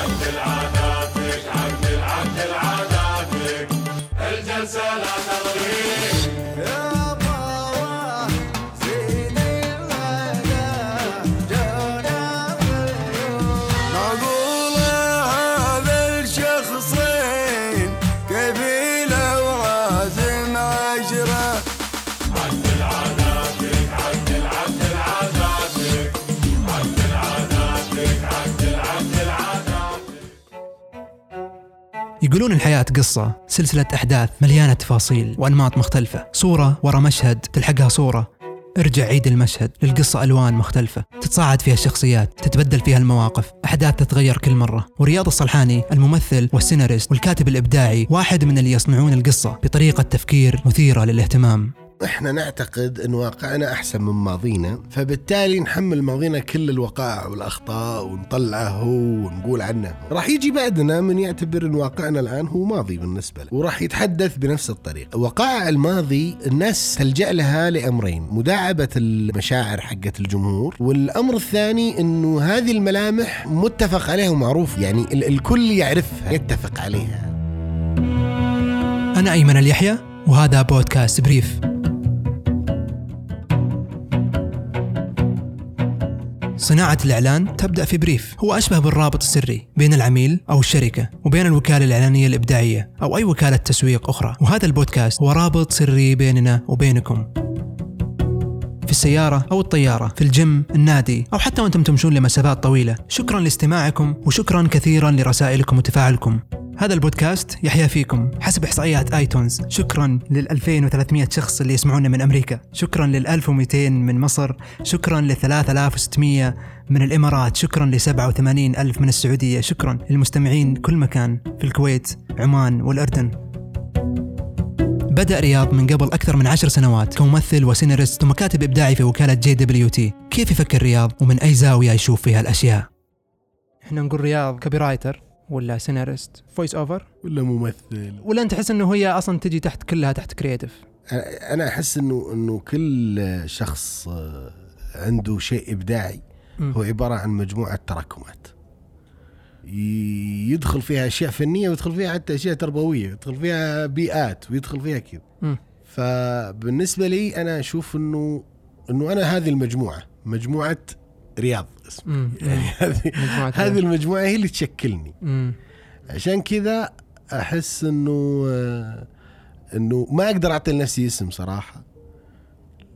عدل عاداتك يقولون الحياة قصة سلسلة أحداث مليانة تفاصيل وأنماط مختلفة. صورة ورا مشهد تلحقها صورة. ارجع عيد المشهد للقصة ألوان مختلفة. تتصاعد فيها الشخصيات تتبدل فيها المواقف. أحداث تتغير كل مرة. ورياض الصلحاني الممثل والسيناريست والكاتب الإبداعي واحد من اللي يصنعون القصة بطريقة تفكير مثيرة للاهتمام. إحنا نعتقد إن واقعنا أحسن من ماضينا فبالتالي نحمل ماضينا كل الوقائع والأخطاء ونطلعه هو ونقول عنه. راح يجي بعدنا من يعتبر إن واقعنا الآن هو ماضي بالنسبة له. وراح يتحدث بنفس الطريقة. وقائع الماضي الناس تلجأ لها لأمرين مداعبة المشاعر حقت الجمهور والأمر الثاني إنه هذه الملامح متفق عليها ومعروف يعني ال- الكل يعرفها يتفق عليها. أنا أيمن اليحيى وهذا بودكاست بريف. صناعة الإعلان تبدأ في بريف. هو أشبه بالرابط السري بين العميل أو الشركة وبين الوكالة الإعلانية الإبداعية أو أي وكالة تسويق أخرى. وهذا البودكاست هو رابط سري بيننا وبينكم. في السيارة أو الطيارة في الجيم النادي أو حتى وأنتم تمشون لمسافات طويلة. شكرا لاستماعكم وشكرا كثيرا لرسائلكم وتفاعلكم. هذا البودكاست يحيا فيكم حسب إحصائيات آيتونز. شكرا لل 2300 شخص اللي يسمعونا من أمريكا. شكرا لل 1200 من مصر. شكرا لل 3600 من الإمارات. شكرا ل 87 ألف من السعودية. شكرا للمستمعين كل مكان في الكويت عمان والأردن. بدأ رياض من قبل أكثر من عشر سنوات كممثل وسيناريست ثم كاتب إبداعي في وكالة JWT. كيف يفكر رياض ومن أي زاوية يشوف فيها الأشياء؟ إحنا نقول رياض copywriter ولا سيناريست voice over ولا ممثل. ولا أنت تحس إنه هي أصلا تجي تحت كلها تحت creative أنا أحس إنه إنه كل شخص آه، عنده شيء إبداعي. هو عبارة عن مجموعة تراكمات. يدخل فيها أشياء فنية ويدخل فيها حتى أشياء تربوية يدخل فيها بيئات ويدخل فيها كذا. فبالنسبة لي أنا أشوف إنه إنه أنا هذه المجموعة مجموعة رياض اسمها. يعني هذه هذه المجموعة هي اللي تشكلني. مم. عشان كذا أحس إنه إنه ما أقدر أعطي لنفسي اسم صراحة.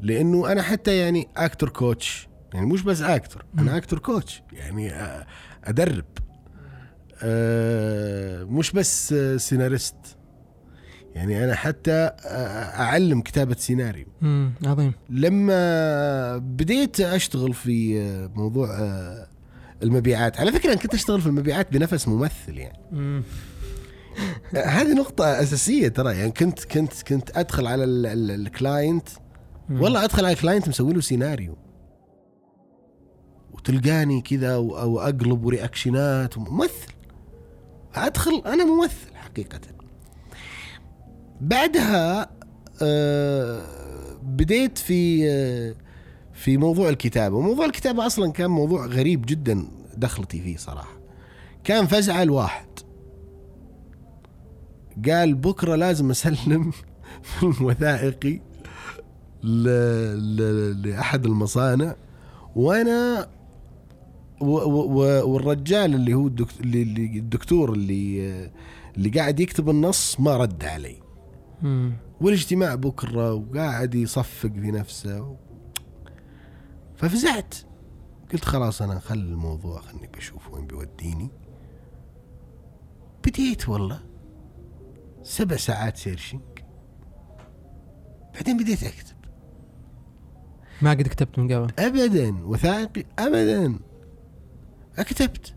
لإنه أنا حتى يعني actor coach يعني مش بس actor أنا actor coach يعني أدرب. مش بس آه، سيناريست يعني أنا حتى آه، أعلم كتابة سيناريو مم. عظيم لما بديت أشتغل في آه، موضوع آه، المبيعات على فكرة أنا كنت أشتغل في المبيعات بنفس ممثل يعني مم. هذه نقطة أساسية ترى يعني كنت كنت كنت أدخل على ال- ال- ال client. والله أدخل على ال client مسوي له سيناريو وتلقاني كذا أو, أو أقلب ورياكشنات وممثل أدخل أنا ممثل حقيقة. بعدها آه بديت في آه في موضوع الكتابة. وموضوع الكتابة أصلا كان موضوع غريب جدا دخلتي فيه صراحة. كان فزعة الواحد. قال بكرة لازم أسلم فيلم وثائقي. لأحد المصانع وأنا والرجال اللي هو الدكتور اللي... اللي- الدكتور اللي اللي قاعد يكتب النص ما رد علي. مم. والاجتماع بكرة وقاعد يصفق في نفسه ففزعت. قلت خلاص أنا خل الموضوع خلني بشوف وين بيوديني. بديت والله. سبع ساعات سيرشنج بعدين بديت أكتب. ما قد كتبت من قبل. ابدا. وثائقي ابدا. كتبت.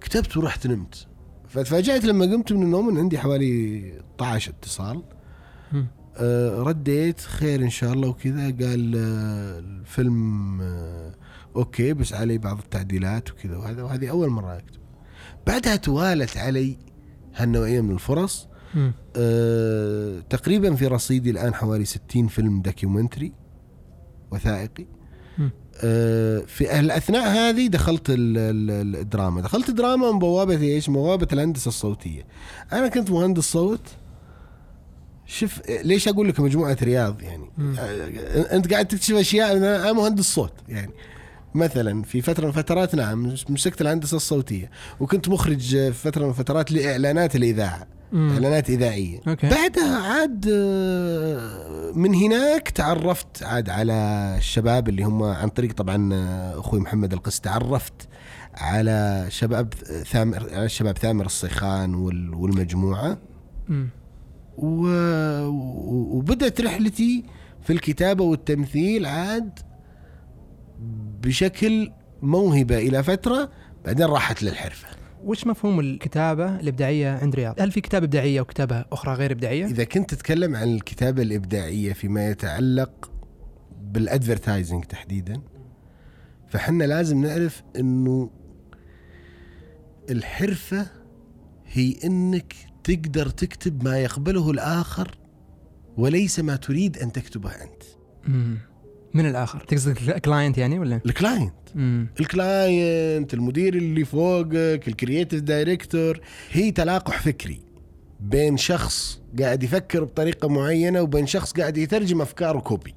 كتبت ورحت نمت. فتفاجأت لما قمت من النوم ان عندي حوالي 12 اتصال. آه رديت خير إن شاء الله وكذا. قال آه الفيلم آه أوكي بس علي بعض التعديلات وكذا وهذا وهذه أول مرة أكتب. بعدها توالت علي هالنوعية من الفرص. آه تقريبا في رصيدي الآن حوالي 60 فيلم دوكيومنتري وثائقي. في الأثناء هذه دخلت ال- ال- الدراما. دخلت دراما من بوابة إيش؟ بوابة الهندسة الصوتية. أنا كنت مهندس صوت. شوف ليش أقول لك مجموعة رياض يعني؟ مم. آه، أنت قاعد تكتشف أشياء أنا مهندس صوت يعني. مثلا في فترة من فترات نعم مسكت الهندسة الصوتية. وكنت مخرج في فترة من فترات لإعلانات الإذاعة. مم. اعلانات إذاعية أوكي بعدها عاد آه، من هناك تعرفت عاد على الشباب اللي هم عن طريق طبعا آه، أخوي محمد القس تعرفت على شباب ثامر على الشباب ثامر الصيخان وال- والمجموعة مم. و- وبدأت رحلتي في الكتابة والتمثيل عاد بشكل موهبة إلى فترة بعدين راحت للحرفة وش مفهوم الكتابة الإبداعية عند رياض؟ هل في كتابه إبداعية وكتابة أخرى غير إبداعية؟ إذا كنت تتكلم عن الكتابة الإبداعية فيما يتعلق بالأدفرتايزنج تحديدا فحنا لازم نعرف أنه الحرفة هي أنك تقدر تكتب ما يقبله الآخر وليس ما تريد أن تكتبه أنت مم. من الآخر؟ تقصد client يعني ولا؟ ال client. ال client المدير اللي فوقك ال creative director هي تلاقح فكري بين شخص قاعد يفكر بطريقة معينة وبين شخص قاعد يترجم افكاره copy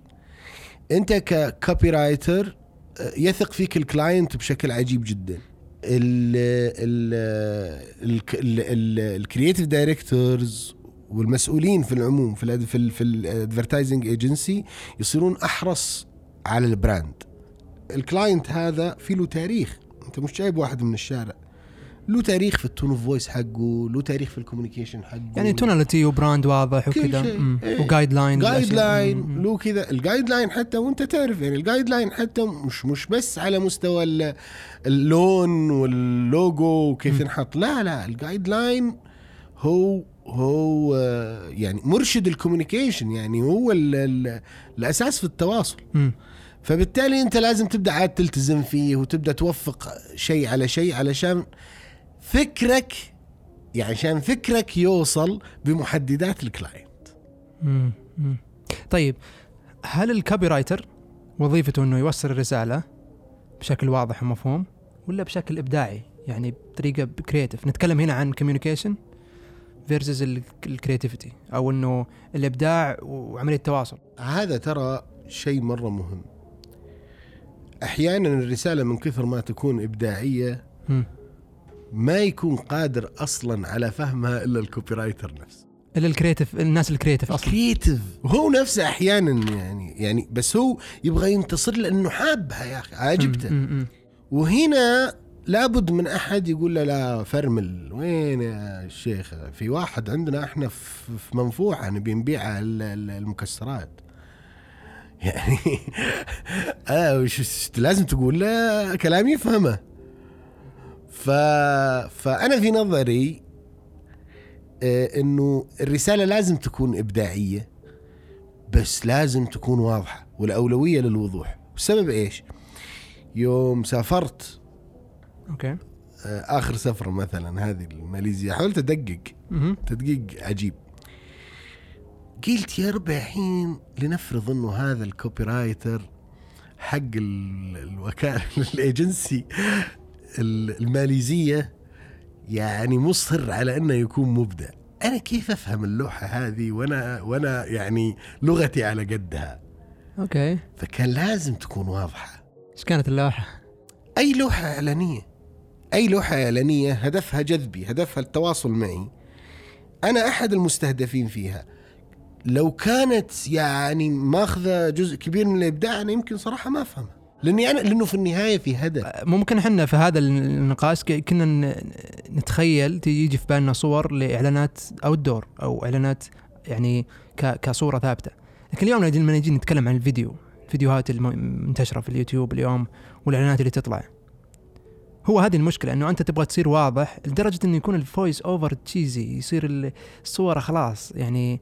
أنت ك copywriter آه، يثق فيك ال client بشكل عجيب جدا. ال creative directors والمسؤولين في العموم في ال في في ال advertising agency يصيرون أحرص على ال brand ال client هذا في له تاريخ. أنت مش جايب واحد من الشارع. له تاريخ في ال tone of voice حقه له تاريخ في ال communication حقه. يعني tonality و brand واضح وكذا. و guideline guideline. له كذا. ال guideline حتى وأنت تعرف يعني ال guideline حتى مش مش بس على مستوى ال- اللون واللوجو وكيف. ينحط. لا لا. ال guideline هو هو يعني مرشد ال communication يعني هو ال ال الأساس في التواصل. مم. فبالتالي أنت لازم تبدأ عاد تلتزم فيه وتبدأ توفق شيء على شيء علشان فكرك يعني عشان فكرك يوصل بمحددات ال client. طيب هل ال copywriter وظيفته إنه يوصل الرسالة بشكل واضح ومفهوم ولا بشكل إبداعي؟ يعني بطريقة creative نتكلم هنا عن communication versus ال creativity أو إنه الإبداع وعملية التواصل. هذا ترى شيء مرة مهم. أحيانا الرسالة من كثر ما تكون إبداعية. ما يكون قادر أصلا على فهمها إلا ال copywriter نفسه. إلا ال creative الناس ال creative أصلا. creative هو نفسه أحيانا يعني يعني بس هو يبغى ينتصر لأنه حابها يا أخي عاجبته. وهنا لابد من أحد يقول له لا فرمل وين يا شيخ؟ في واحد عندنا إحنا في منفوعة نبي نبيع ال- ال- المكسرات. يعني آه لازم تقول له كلام يفهمه. ف فأنا في نظري آه إنه الرسالة لازم تكون إبداعية بس لازم تكون واضحة والأولوية للوضوح. والسبب إيش؟ يوم سافرت okay. آه، آخر سفره مثلا هذه الماليزيا. حاولت أدقق. تدقيق عجيب. قلت يا ربع الحين لنفرض إنه هذا ال copywriter حق ال- الوكالة الإيجنسي ال- الماليزية يعني مصر على إنه يكون مبدع. أنا كيف أفهم اللوحة هذه وأنا وأنا يعني لغتي على قدها؟ أوكي. فكان لازم تكون واضحة. إيش كانت اللوحة؟ أي لوحة إعلانية. أي لوحة إعلانية هدفها جذبي هدفها التواصل معي. أنا أحد المستهدفين فيها. لو كانت يعني ماخذة جزء كبير من الإبداع أنا يمكن صراحة ما أفهمها. لأني أنا لأنه في النهاية في هدف. ممكن إحنا في هذا النقاش كنا نتخيل تيجي في بالنا صور لإعلانات أو الدور أو إعلانات يعني كصورة ثابتة. لكن اليوم لما نجي نتكلم عن الفيديو الفيديوهات المنتشره في اليوتيوب اليوم والإعلانات اللي تطلع هو هذه المشكلة إنه أنت تبغى تصير واضح لدرجة إنه يكون ال voice over cheesy يصير الصورة خلاص يعني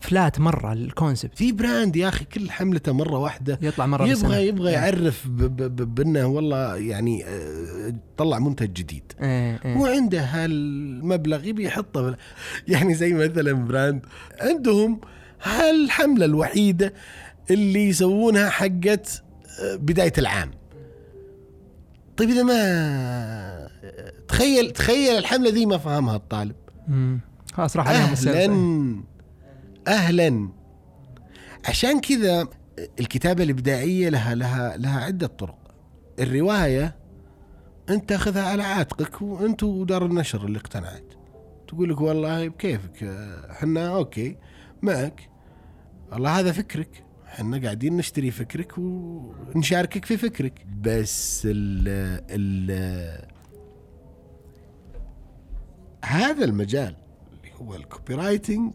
flat مرة ال concept في brand يا أخي كل حملته مرة واحدة. يطلع بالسنة. يبغى يبغى إيه. يعرف بأنه والله يعني آه، طلع منتج جديد. إيه إيه. وعنده هالمبلغ يبي يحطه يعني زي مثلا براند عندهم هالحملة الوحيدة اللي يسوونها حقت بداية العام. طيب إذا ما تخيل تخيل الحملة ذي ما فهمها الطالب. مم. خلاص راح. أهلا أهلا. عشان كذا الكتابة الإبداعية لها لها لها عدة طرق. الرواية أنت تأخذها على عاتقك وأنت ودار النشر اللي اقتنعت. تقول لك والله بكيفك إحنا okay معك. والله هذا فكرك. إحنا قاعدين نشتري فكرك ونشاركك في فكرك بس ال ال هذا المجال اللي هو ال copywriting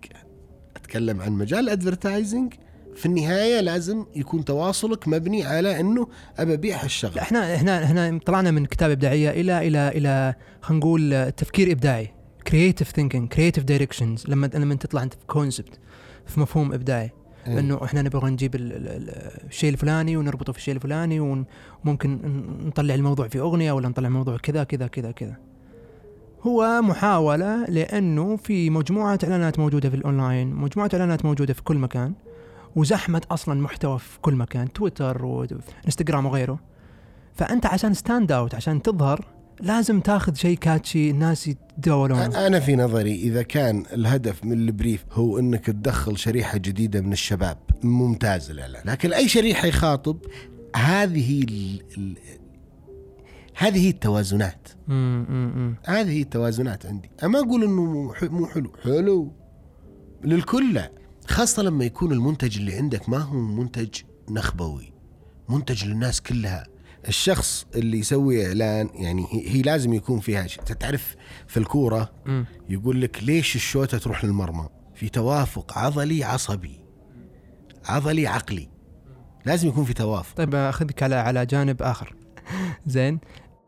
أتكلم عن مجال ال advertising في النهاية لازم يكون تواصلك مبني على إنه أبى أبيع هالشغلة إحنا إحنا إحنا طلعنا من كتابه إبداعية إلى إلى إلى خلينا نقول تفكير إبداعي creative thinking creative directions لما لما تطلع أنت في concept في مفهوم إبداعي. إنه إحنا نبغى نجيب ال- ال- ال- الشيء الفلاني ونربطه في الشيء الفلاني وممكن نطلع الموضوع في أغنية ولا نطلع الموضوع كذا كذا كذا كذا. هو محاولة لأنه في مجموعة إعلانات موجودة في الأونلاين مجموعة إعلانات موجودة في كل مكان وزحمة أصلا محتوى في كل مكان تويتر وانستغرام وغيره. فأنت عشان stand out عشان تظهر لازم تاخذ شيء catchy الناس يتداولونه أنا في نظري إذا كان الهدف من ال brief هو إنك تدخل شريحة جديدة من الشباب ممتاز الاعلان لكن أي شريحة يخاطب هذه ال... ال... هذه التوازنات. هذه التوازنات عندي. اما أقول إنه مو حلو حلو. للكل لا خاصة لما يكون المنتج اللي عندك ما هو منتج نخبوي منتج للناس كلها. الشخص اللي يسوي إعلان يعني هي, لازم يكون فيها شيء. تعرف في الكورة مم. يقول لك ليش الشوطة تروح للمرمى؟ في توافق عضلي عصبي. عضلي عقلي. لازم يكون في توافق. طيب أخذك على على جانب آخر. زين.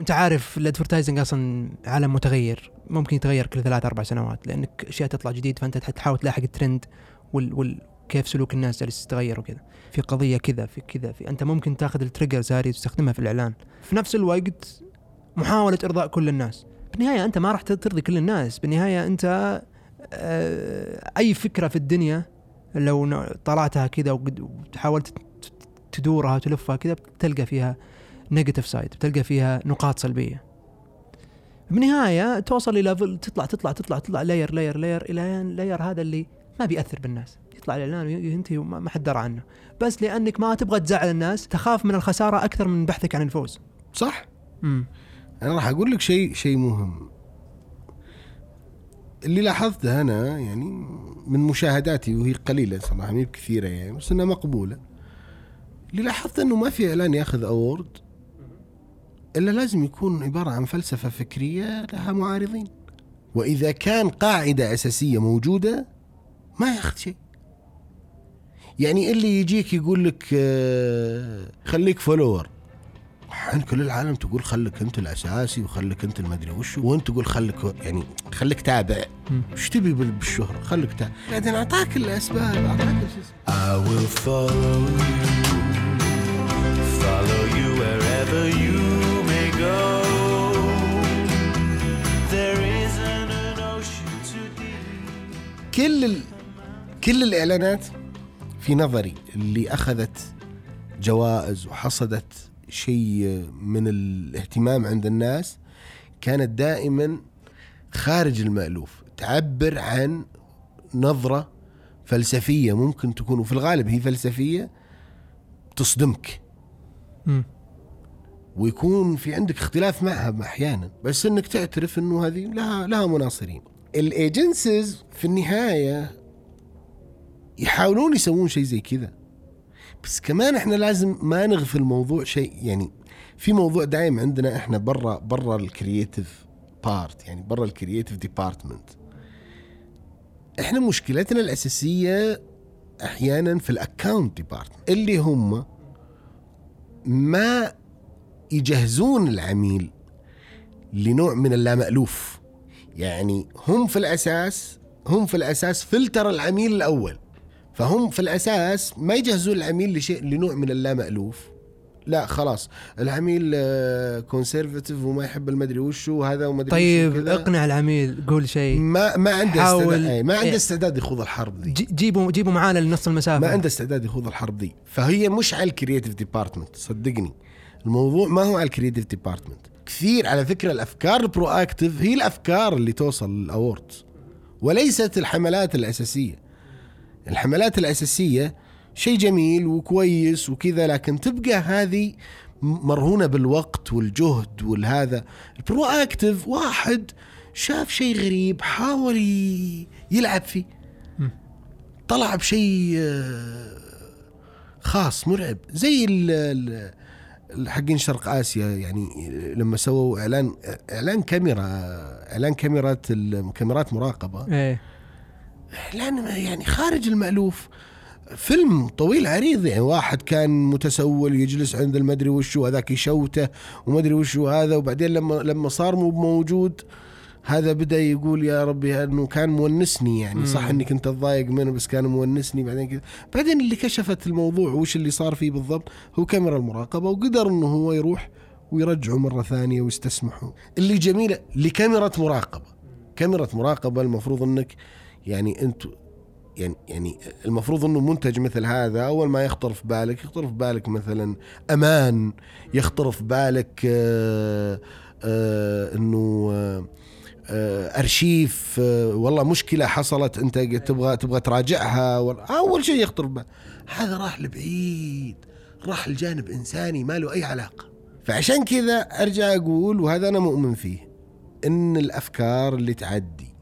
أنت عارف ال advertising أصلا عالم متغير. ممكن يتغير كل ثلاث أربع سنوات لأنك أشياء تطلع جديد فأنت تحاول تلاحق الترند وال, وال كيف سلوك الناس جالس يتغير وكذا. في قضية كذا في كذا في أنت ممكن تاخذ ال triggers هذه وتستخدمها في الإعلان. في نفس الوقت محاولة إرضاء كل الناس. بالنهاية أنت ما راح ترضي كل الناس. بالنهاية أنت آه، أي فكرة في الدنيا لو طلعتها كذا وحاولت تدورها وتلفها كذا بتلقى فيها negative side بتلقى فيها نقاط سلبية. بالنهاية توصل لل level تطلع تطلع تطلع تطلع layer layer layer إلى ال layer هذا اللي ما بيأثر بالناس. يطلع الإعلان وينتهي وما ما حد درى عنه. بس لأنك ما تبغى تزعل الناس تخاف من الخسارة أكثر من بحثك عن الفوز. صح؟ امم أنا راح أقول لك شيء شيء مهم. اللي لاحظته أنا يعني من مشاهداتي وهي قليلة صراحة مي بكثيره يعني بس إنها مقبولة. اللي لاحظت إنه ما في إعلان ياخذ award إلا لازم يكون عبارة عن فلسفة فكرية لها معارضين. وإذا كان قاعدة أساسية موجودة ما ياخذ شيء يعني اللي يجيك يقول لك آه، خليك follower الحين كل العالم تقول خليك أنت الأساسي وخليك أنت المدري وش وأنت تقول خليك يعني خليك تابع. وش تبي بال- بالشهرة خليك تابع بعدين أعطاك الأسباب أعطاك شو اسمه. I will follow you, follow you wherever you may go. There isn't an ocean too deep. كل. كل الإعلانات في نظري اللي أخذت جوائز وحصدت شيء من الاهتمام عند الناس كانت دائما خارج المألوف تعبر عن نظرة فلسفية ممكن تكون وفي الغالب هي فلسفية تصدمك. امم ويكون في عندك اختلاف معها أحيانا بس إنك تعترف إنه هذه لها لها مناصرين. الايجنسيز في النهاية يحاولون يسوون شيء زي كذا. بس كمان إحنا لازم ما نغفل موضوع شيء يعني في موضوع دايم عندنا إحنا برا برا ال creative part يعني برا ال creative department إحنا مشكلتنا الأساسية أحيانا في ال account department اللي هم ما يجهزون العميل لنوع من اللامألوف. يعني هم في الأساس هم في الأساس فلتر العميل الأول. فهم في الأساس ما يجهزون العميل لشيء لنوع من اللامألوف. لا خلاص. العميل conservative وما يحب المدري وشو وهذا وما أدري طيب وشو كذا. اقنع العميل قول شيء. ما ما عنده حاول- استعداد ما عنده إيه. استعداد يخوض الحرب جي- جيبوا جيبوا معانا لنص المسافة. ما عنده استعداد يخوض الحرب ذي فهي مش على ال creative department صدقني. الموضوع ما هو على ال creative department كثير على فكرة الأفكار ال proactive هي الأفكار اللي توصل لل award وليست الحملات الأساسية. الحملات الأساسية شيء جميل وكويس وكذا لكن تبقى هذه مرهونة بالوقت والجهد والهذا. البرو اكتف واحد شاف شيء غريب حاول يلعب فيه. طلع بشيء آه، خاص مرعب. زي ال- ال- ال- حقين شرق آسيا يعني لما سووا إعلان إعلان كاميرا إعلان كاميرات كاميرات مراقبة. إيه. اعلان يعني خارج المألوف. فيلم طويل عريض يعني واحد كان متسول يجلس عند المدري وشو هذاك يشوته ومدري وشو هذا وبعدين لما لما صار مو موجود هذا بدأ يقول يا ربي أنه كان مونسني يعني. صح إني كنت أتضايق منه بس كان مونسني بعدين كذا. بعدين اللي كشفت الموضوع وش اللي صار فيه بالضبط هو كاميرا المراقبة وقدر إنه هو يروح ويرجعه مرة ثانية ويستسمحوا. اللي جميلة لكاميرا مراقبة. كاميرا مراقبة المفروض إنك يعني انت يعني يعني المفروض انه منتج مثل هذا اول ما يخطر في بالك يخطر في بالك مثلا أمان يخطر في بالك آه آه انه آه آه، أرشيف والله مشكلة حصلت انت تبغى تبغى تراجعها أول شيء يخطر ببالك هذا راح لبعيد راح لجانب إنساني ما له أي علاقة. فعشان كذا أرجع أقول وهذا أنا مؤمن فيه إن الأفكار اللي تعدي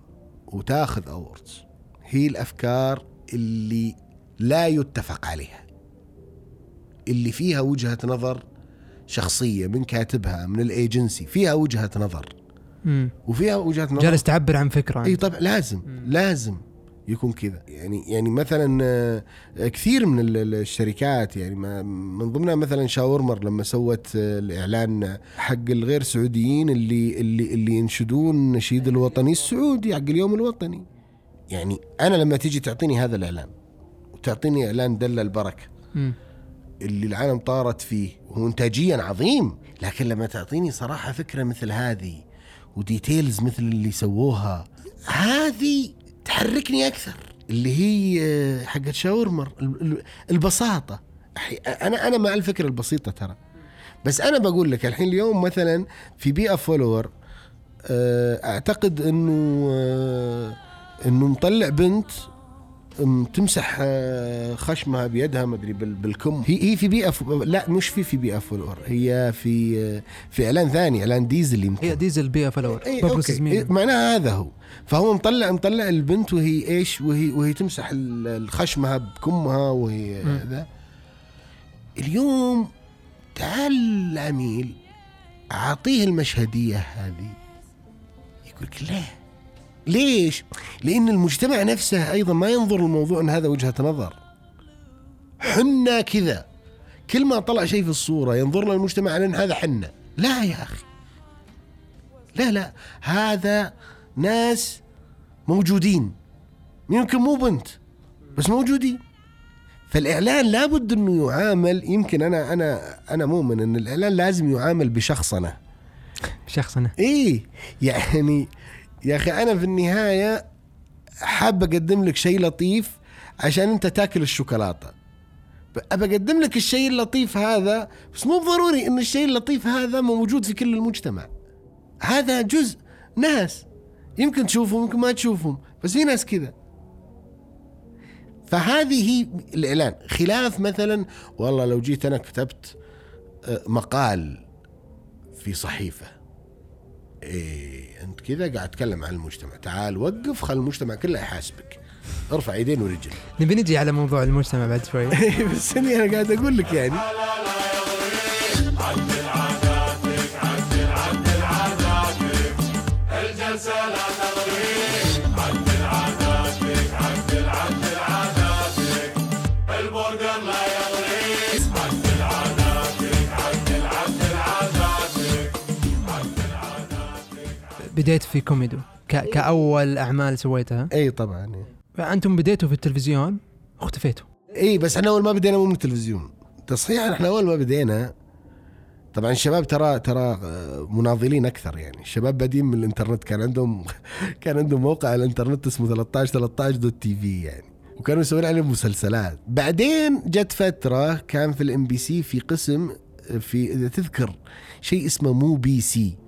وتاخذ awards هي الأفكار اللي لا يتفق عليها. اللي فيها وجهة نظر شخصية من كاتبها من الايجنسي فيها وجهة نظر. مم. وفيها وجهة نظر جالس تعبر عن فكرة إي طبعا لازم لازم. يكون كذا يعني يعني مثلا آه، كثير من ال- ال- الشركات يعني ما- من ضمنها مثلا شاورمر لما سوت آه، الإعلان حق الغير سعوديين اللي اللي اللي ينشدون النشيد الوطني السعودي حق اليوم الوطني يعني أنا لما تيجي تعطيني هذا الإعلان وتعطيني إعلان دل البركة. اللي العالم طارت فيه وهو انتاجيا عظيم لكن لما تعطيني صراحة فكرة مثل هذه و details مثل اللي سووها هذه تحركني أكثر. اللي هي آه، حقت ال- البساطة. أنا أنا مع الفكرة البسيطة ترى. بس أنا بقول لك الحين اليوم مثلا في be a follower أعتقد إنه آه، إنه مطلع بنت تمسح آه، خشمها بيدها مدري بال- بالكم. هي هي في be a. لا مش في في be a follower هي في آه، في إعلان ثاني إعلان ديزل يمكن. هي ديزل be a follower okay. سيزمين. إيه معناها هذا هو. فهو مطلع مطلع البنت وهي إيش وهي وهي تمسح الخشمها بكمها وهي هذا. اليوم تعال العميل أعطيه المشهدية هذه. يقول لك لا. ليش؟ لأن المجتمع نفسه أيضا ما ينظر للموضوع إن هذا وجهة نظر. حنا كذا. كل ما طلع شيء في الصورة ينظر له المجتمع على إن هذا حنا. لا يا أخي. لا لا. هذا ناس موجودين. يمكن مو بنت بس موجودين. فالإعلان لابد إنه يعامل يمكن أنا أنا أنا مؤمن إن الإعلان لازم يعامل بشخصنة. شخصنا إيه. يعني يا أخي أنا في النهاية حاب أقدم لك شيء لطيف عشان أنت تاكل الشوكولاتة. أبى أقدم لك الشيء اللطيف هذا بس مو ضروري إن الشيء اللطيف هذا موجود في كل المجتمع. هذا جزء ناس. يمكن تشوفهم يمكن ما تشوفهم بس في ناس كذا. فهذه هي الإعلان. خلاف مثلا والله لو جيت أنا كتبت آه، مقال في صحيفة. إيه أنت كذا قاعد تتكلم عن المجتمع. تعال وقف خل المجتمع كله يحاسبك. ارفع يدين ورجل. نبي نجي على موضوع المجتمع بعد شوي. بس إني أنا قاعد أقول لك يعني. بديت في كوميدو. ك... كأول أعمال سويتها. اي طبعا فانتم بديتوا في التلفزيون واختفيتوا اي بس إحنا أول ما بدينا مو من التلفزيون. تصحيح إحنا أول ما بدينا طبعا الشباب ترى ترى آه، مناضلين أكثر يعني. الشباب بادين من الإنترنت كان عندهم كان عندهم موقع على الإنترنت اسمه 13 13 dot TV يعني. وكانوا يسوون عليه مسلسلات. بعدين جت فترة كان في ال MBC في قسم في إذا تذكر شيء اسمه مو بي سي.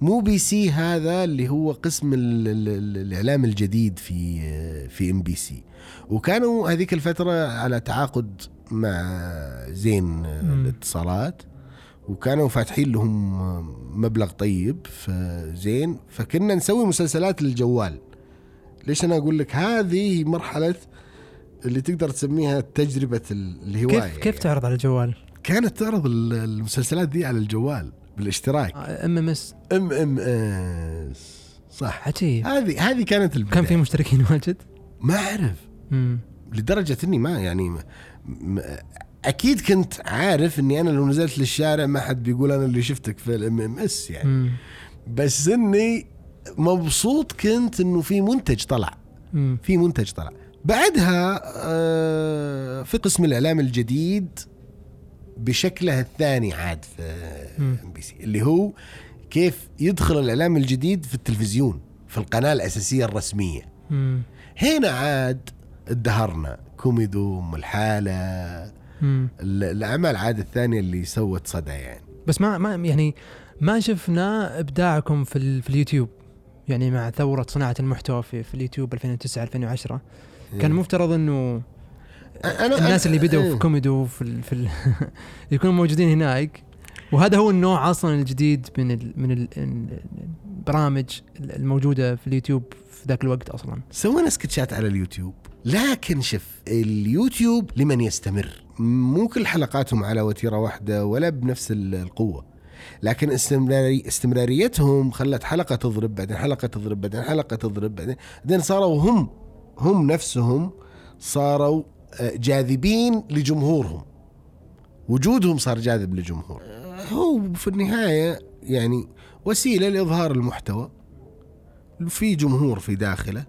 مو بي سي هذا اللي هو قسم ال ال ال الإعلام الجديد في في MBC. وكانوا هذيك الفترة على تعاقد مع زين الاتصالات وكانوا فاتحين لهم مبلغ طيب فزين فكنا نسوي مسلسلات للجوال. ليش أنا أقول لك؟ هذه مرحلة اللي تقدر تسميها تجربة الهوايه كيف كيف تعرض على الجوال؟ كانت تعرض ال- المسلسلات دي على الجوال. بالاشتراك. ام ام اس ام ام اس صح. عجيب هذه هذه كانت البداية. كان في مشتركين واجد؟ ما أعرف. لدرجة إني ما يعني م- م- أكيد كنت عارف إني أنا لو نزلت للشارع ما حد بيقول أنا اللي شفتك في ال MMS يعني. مم. بس إني مبسوط كنت إنه في منتج طلع. مم. في منتج طلع. بعدها آه، في قسم الإعلام الجديد بشكله الثاني عاد في. MBC اللي هو كيف يدخل الإعلام الجديد في التلفزيون في القناة الأساسية الرسمية. مم. هنا عاد ظهرنا كوميدو ام الحاله الأعمال عاد الثانية اللي سوت صدى يعني. بس ما ما يعني ما شفنا إبداعكم في ال- في اليوتيوب يعني مع ثورة صناعة المحتوى في, في اليوتيوب 2009 2010 كان المفترض إنه أنا الناس أنا- اللي بدأوا إيه. في كوميدو في ال في ال يكونوا موجودين هناك. وهذا هو النوع أصلا الجديد من ال من ال البرامج الموجودة في اليوتيوب في ذاك الوقت أصلا. سوينا سكتشات على اليوتيوب. لكن شف اليوتيوب لمن يستمر. مو كل حلقاتهم على وتيرة واحدة ولا بنفس ال- القوة. لكن استمراري استمراريتهم خلت حلقة تضرب بعدين حلقة تضرب بعدين حلقة تضرب بعدين بعدين صاروا هم هم نفسهم صاروا جاذبين لجمهورهم. وجودهم صار جاذب للجمهور هو في النهاية يعني وسيلة لإظهار المحتوى في جمهور في داخله.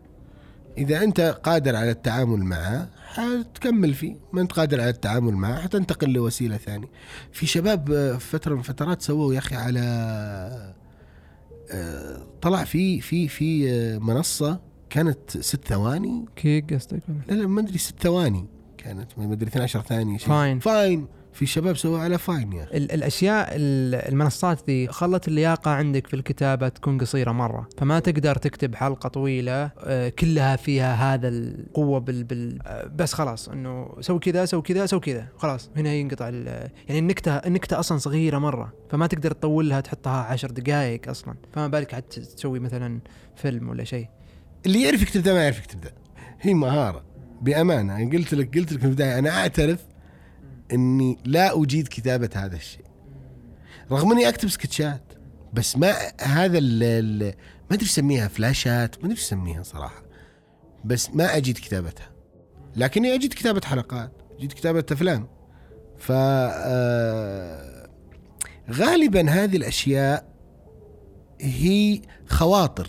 إذا أنت قادر على التعامل معه حتكمل فيه. ما أنت قادر على التعامل معه حتنتقل لوسيلة ثانية. في شباب فترة من فترات سووا يا أخي على آه، طلع في في في آه، منصة كانت ست ثواني؟ كيك قصدك؟ لا لا ما أدري ست ثواني كانت ما أدري 12 ثانية شيء. فاين. فاين في شباب سووا على Vine يا أخي. ال- الأشياء ال- المنصات ذي خلت اللياقة عندك في الكتابة تكون قصيرة مرة. فما تقدر تكتب حلقة طويلة آه، كلها فيها هذا القوة بال, بال آه، بس خلاص إنه سوي كذا سوي كذا سوي كذا خلاص. هنا ينقطع ال- يعني النكتة النكتة أصلا صغيرة مرة. فما تقدر تطولها تحطها عشر دقائق أصلا. فما بالك حتى تسوي مثلا فيلم ولا شيء. اللي يعرف يكتب ده ما يعرف يكتب ده. هي مهارة. بأمانة أنا قلت لك قلت لك في البداية أنا أعترف إني لا أجيد كتابة هذا الشيء. رغم إني أكتب سكتشات بس ما هذا ال ال- ما أدري اسميها فلاشات؟ ما أدري اسميها صراحة. بس ما أجيد كتابتها. لكني أجيد كتابة حلقات أجيد كتابة أفلام. ف آه، غالبا هذه الأشياء هي خواطر.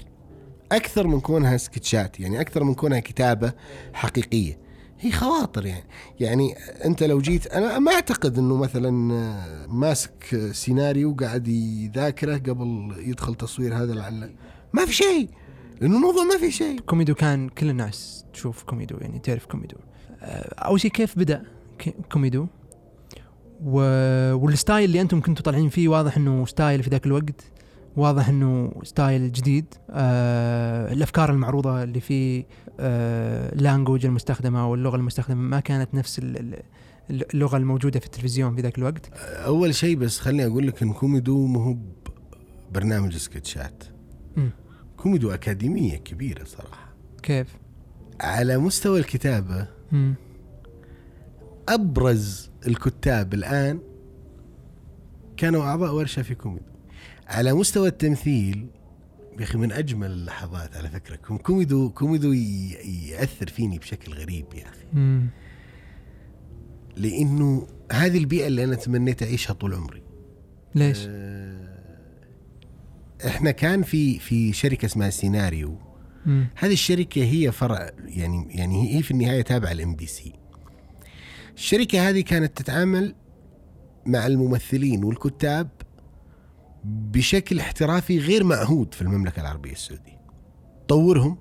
أكثر من كونها سكتشات يعني أكثر من كونها كتابة حقيقية. هي خواطر يعني. يعني أنت لو جيت أنا ما أعتقد إنه مثلا ماسك سيناريو وقاعد يذاكره قبل يدخل تصوير هذا لعل. ما في شيء. لأنه الموضوع ما في شيء. كوميدو كان كل الناس تشوف كوميدو يعني تعرف كوميدو. آه، أول شيء كيف بدأ كوميدو. والستايل اللي أنتم كنتوا طالعين فيه واضح إنه ستايل في ذاك الوقت. واضح إنه ستايل جديد آه الأفكار المعروضة اللي فيه آه ال language المستخدمة واللغة المستخدمة ما كانت نفس ال- ال- اللغة الموجودة في التلفزيون في ذاك الوقت أول شيء بس خليني أقول لك إن كوميدو مو هو برنامج سكتشات. كوميدو أكاديمية كبيرة صراحة كيف؟ على مستوى الكتابة مم. أبرز الكتاب الآن كانوا أعضاء ورشة في كوميدو على مستوى التمثيل يا أخي من أجمل اللحظات على فكرة كوم- كوميدو كوميدو يأثر فيني بشكل غريب يا أخي مم. لأنه هذه البيئة اللي أنا تمنيت أعيشها طول عمري ليش؟ آه، إحنا كان في في شركة اسمها سيناريو مم. هذه الشركة هي فرع يعني يعني هي في النهاية تابعة للام بي سي. الشركة هذه كانت تتعامل مع الممثلين والكتاب بشكل احترافي غير معهود في المملكة العربية السعودية. طورهم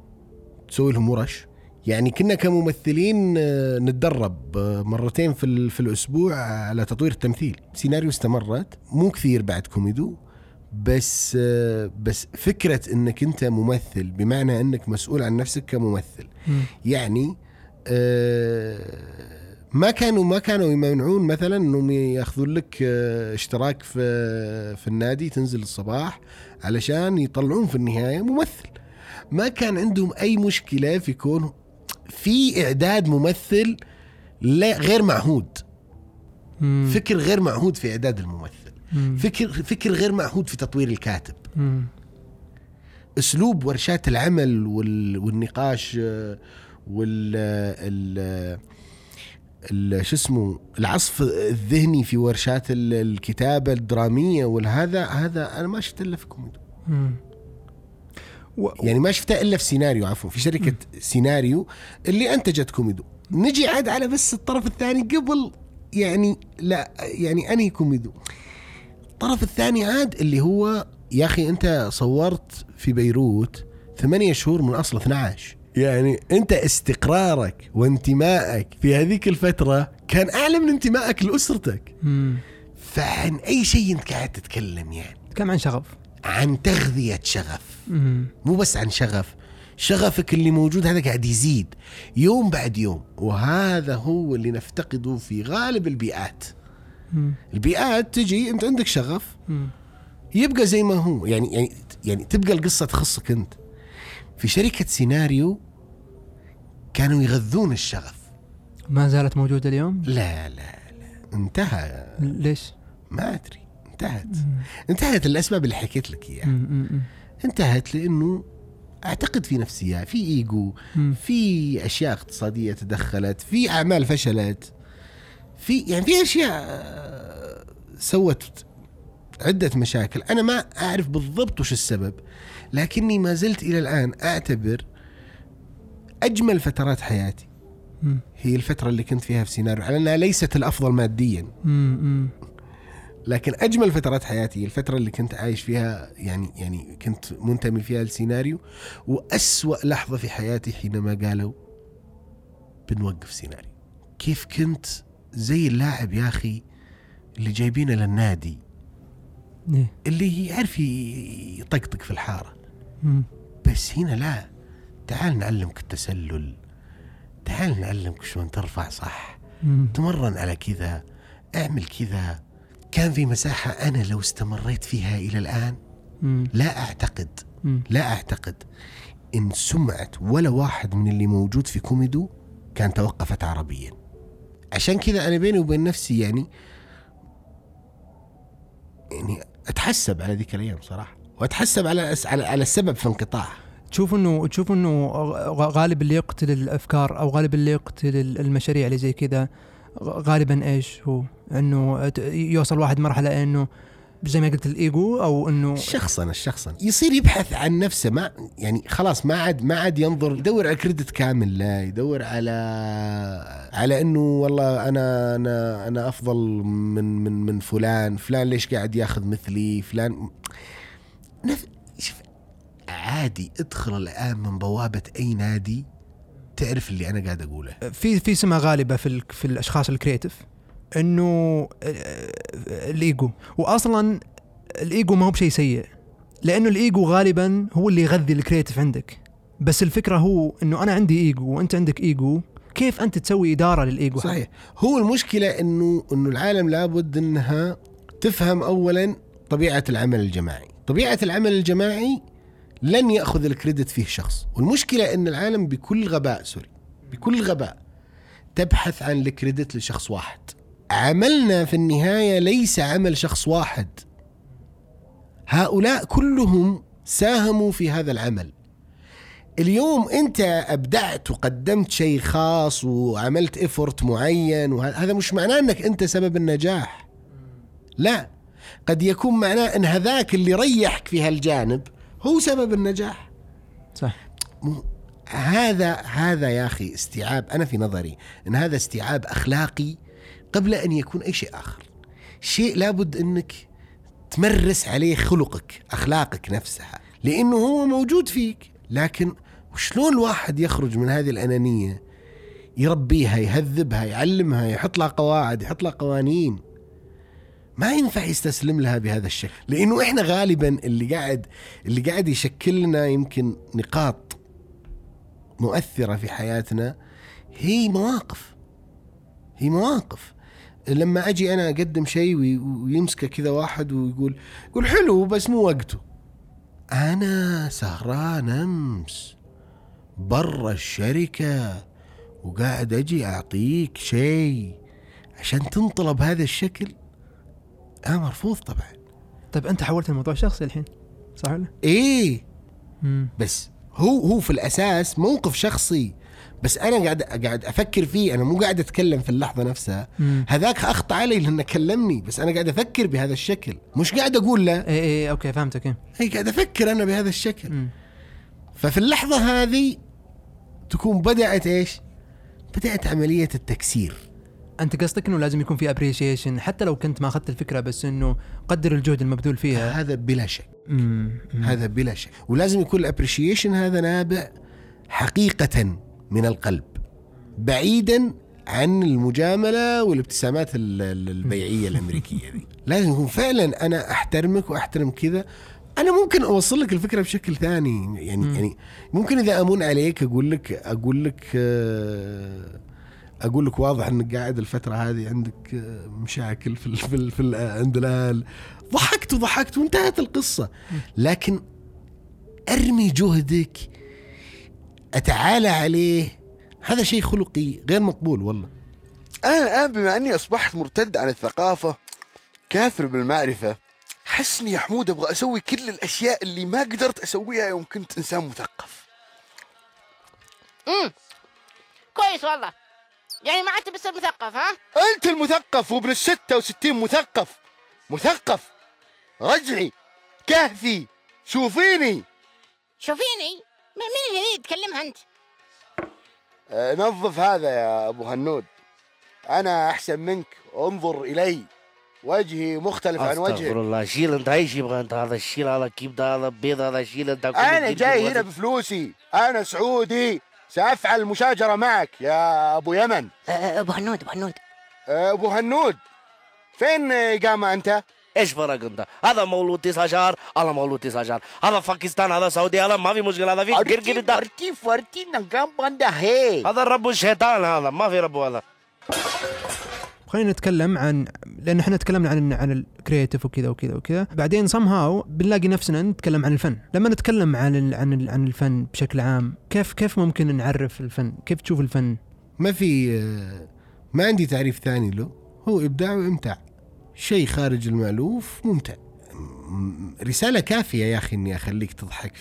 تسوي لهم ورش. يعني كنا كممثلين آه، نتدرب آه، مرتين في في الأسبوع على تطوير التمثيل. سيناريو استمرت. مو كثير بعد كوميدو بس آه، بس فكرة إنك أنت ممثل بمعنى إنك مسؤول عن نفسك كممثل. مم. يعني آه، ما كانوا ما كانوا يمنعون مثلا إنهم يأخذون لك آه، اشتراك في في النادي تنزل الصباح علشان يطلعون في النهاية ممثل ما كان عندهم أي مشكلة في كون في إعداد ممثل لا غير معهود مم. فكر غير معهود في إعداد الممثل مم. فكر فكر غير معهود في تطوير الكاتب مم. أسلوب ورشات العمل وال- والنقاش آه، وال ال ال- شو اسمه العصف الذهني في ورشات ال- الكتابة الدرامية والهذا هذا أنا ما شفت إلا في كوميدو. و... يعني ما شفتها إلا في سيناريو عفوا في شركة سيناريو اللي أنتجت كوميدو. نجي عاد على بس الطرف الثاني قبل يعني لا يعني أنهي كوميدو؟ الطرف الثاني عاد اللي هو يا أخي أنت صورت في بيروت ثمانية شهور من أصل 12 يعني انت استقرارك وانتمائك في هذيك الفترة كان أعلى من انتمائك لأسرتك. مم. فعن أي شيء أنت قاعد تتكلم يعني. كم عن شغف؟ عن تغذية شغف. مم. مو بس عن شغف. شغفك اللي موجود هذا قاعد يزيد يوم بعد يوم. وهذا هو اللي نفتقده في غالب البيئات. مم. البيئات تجي أنت عندك شغف. مم. يبقى زي ما هو. يعني يعني يعني تبقى القصة تخصك أنت. في شركة سيناريو كانوا يغذون الشغف. ما زالت موجودة اليوم؟ لا لا لا. انتهى ليش؟ ما أدري. انتهت. انتهت الاسباب اللي حكيت لك مم. مم. انتهت لأنه أعتقد في نفسيات في إيجو مم. في أشياء اقتصادية تدخلت في أعمال فشلت في يعني في أشياء آه، سوت عدة مشاكل. أنا ما أعرف بالضبط وش السبب. لكني ما زلت إلى الآن أعتبر أجمل فترات حياتي. هي الفترة اللي كنت فيها في سيناريو على أنها ليست الأفضل ماديا. لكن أجمل فترات حياتي هي الفترة اللي كنت عايش فيها يعني يعني كنت منتمي فيها للسيناريو وأسوأ لحظة في حياتي حينما قالوا بنوقف سيناريو كيف كنت زي اللاعب يا أخي اللي جايبينه للنادي إيه. اللي يعرف يطقطق في الحارة. بس هنا لا. تعال نعلمك التسلل. تعال نعلمك شلون ترفع صح. مم. تمرن على كذا. اعمل كذا. كان في مساحة أنا لو استمريت فيها إلى الآن. لا أعتقد. لا أعتقد. إن سمعة ولا واحد من اللي موجود في كوميدو كان توقفت عربيا. عشان كذا أنا بيني وبين نفسي يعني يعني أتحسب على ذيك الأيام صراحة. وأتحسب على على, على السبب في انقطاع. تشوف إنه تشوف إنه غالب اللي يقتل الأفكار أو غالب اللي يقتل ال- المشاريع اللي زي كذا غالبا إيش هو؟ إنه يوصل واحد مرحلة إنه زي ما قلت الإيجو أو إنه شخصا الشخصا يصير يبحث عن نفسه ما يعني خلاص ما عاد ما عاد ينظر يدور على كريدت كامل لا يدور على على إنه والله أنا أنا أنا أفضل من من من فلان فلان ليش قاعد ياخذ مثلي؟ فلان نف... شوف عادي ادخل الآن من بوابة أي نادي تعرف اللي أنا قاعد أقوله. في في سمة غالبة في ال- في الأشخاص ال creative إنه آه، الإيجو. واصلا الإيجو ما هو بشيء سيء لأنه الإيجو غالبا هو اللي يغذي ال creative عندك. بس الفكرة هو إنه أنا عندي إيجو وأنت عندك إيجو كيف أنت تسوي إدارة للإيجو؟ صحيح. هو المشكلة إنه إنه العالم لابد إنها تفهم اولا طبيعة العمل الجماعي. طبيعة العمل الجماعي لن يأخذ الكريدت فيه شخص. والمشكلة إن العالم بكل غباء سوري بكل غباء تبحث عن الكريدت لشخص واحد. عملنا في النهاية ليس عمل شخص واحد. هؤلاء كلهم ساهموا في هذا العمل. اليوم أنت أبدعت وقدمت شيء خاص وعملت ايفورت معين وهذا مش معناه إنك أنت سبب النجاح. لا. قد يكون معناه إن هذاك اللي ريحك في هالجانب هو سبب النجاح. صح. مو- هذا هذا يا أخي استيعاب أنا في نظري إن هذا استيعاب أخلاقي قبل أن يكون أي شيء آخر. شيء لابد إنك تمرس عليه خلقك أخلاقك نفسها لأنه هو موجود فيك. لكن شلون الواحد يخرج من هذه الأنانية؟ يربيها يهذبها يعلمها يحط لها قواعد يحط لها قوانين. ما ينفع يستسلم لها بهذا الشكل. لأنه إحنا غالبا اللي قاعد اللي قاعد يشكل لنا يمكن نقاط مؤثرة في حياتنا هي مواقف. هي مواقف. لما أجي أنا أقدم شيء وي- ويمسكه كذا واحد ويقول يقول حلو بس مو وقته. أنا سهران أمس برا الشركة وقاعد أجي أعطيك شيء عشان تنطلب هذا الشكل. أنا مرفوض طبعا طيب أنت حولت الموضوع شخصي الحين صح ولا؟ إيه مم. بس هو هو في الأساس موقف شخصي بس أنا قاعد قاعد أفكر فيه أنا مو قاعد أتكلم في اللحظة نفسها مم. هذاك أخطأ علي لأنه كلمني بس أنا قاعد أفكر بهذا الشكل مش قاعد أقول له اي اي أوكي فهمتك إيه. هي قاعد أفكر أنا بهذا الشكل مم. ففي اللحظة هذه تكون بدأت إيش بدأت عملية التكسير أنت قصدك إنه لازم يكون في appreciation حتى لو كنت ما أخذت الفكرة بس إنه قدر الجهد المبذول فيها. هذا بلا شك. هذا بلا شك. ولازم يكون ال appreciation هذا نابع حقيقة من القلب بعيدا عن المجاملة والابتسامات ال- ال- البيعية الأمريكية دي. لازم يكون فعلا أنا أحترمك وأحترم كذا. أنا ممكن أوصل لك الفكرة بشكل ثاني يعني. يعني ممكن إذا أمون عليك أقول لك أقول لك آه، أقول لك واضح إنك قاعد الفترة هذه عندك آه، مشاكل في ال في, ال في ال عند الأهل. ضحكت وضحكت وانتهت القصة. لكن أرمي جهدك أتعالى عليه. هذا شيء خلقي غير مقبول والله. أنا الآن بما أني أصبحت مرتد عن الثقافة كافر بالمعرفة حسني يا حمود أبغى أسوي كل الأشياء اللي ما قدرت أسويها يوم كنت إنسان مثقف. امم كويس والله. يعني ما عدت بس مثقف ها؟ أنت المثقف وابن الستة وستين مثقف. مثقف. رجعي. كهفي. شوفيني. شوفيني؟ مين اللي تكلمها أنت؟ آه، نظف هذا يا أبو هنود. أنا أحسن منك. انظر إلي. وجهي مختلف عن أستغفر وجهك الله. شيل أنت إيش يبغى أنت هذا الشيل هذا كيف ده هذا بيض هذا شيل أنت الجلد جاي. هنا بفلوسي. أنا سعودي. سأفعل مشاجرة معك يا أبو يمن. أه، أبو هنود أبو هنود. آه، أبو هنود فين إقامة أنت؟ إيش فرق أنت؟ هذا مولود تسعة شهر هذا مولود تسعة شهر. هذا باكستان هذا سعودي هذا ما في مشكلة هذا في قرقر ده فرتي فرتي نقام بندا هي. هذا الرب الشيطان هذا ما في رب هذا. خلينا نتكلم عن لأن إحنا تكلمنا عن عن الكرياتيف وكذا وكذا وكذا. بعدين سم هاو بنلاقي نفسنا نتكلم عن الفن. لما نتكلم عن ال- عن ال- عن الفن بشكل عام كيف كيف ممكن نعرف الفن؟ كيف تشوف الفن؟ ما في ما عندي تعريف ثاني له. هو إبداع وإمتاع. شيء خارج المألوف ممتع. رسالة كافية يا أخي إني أخليك تضحك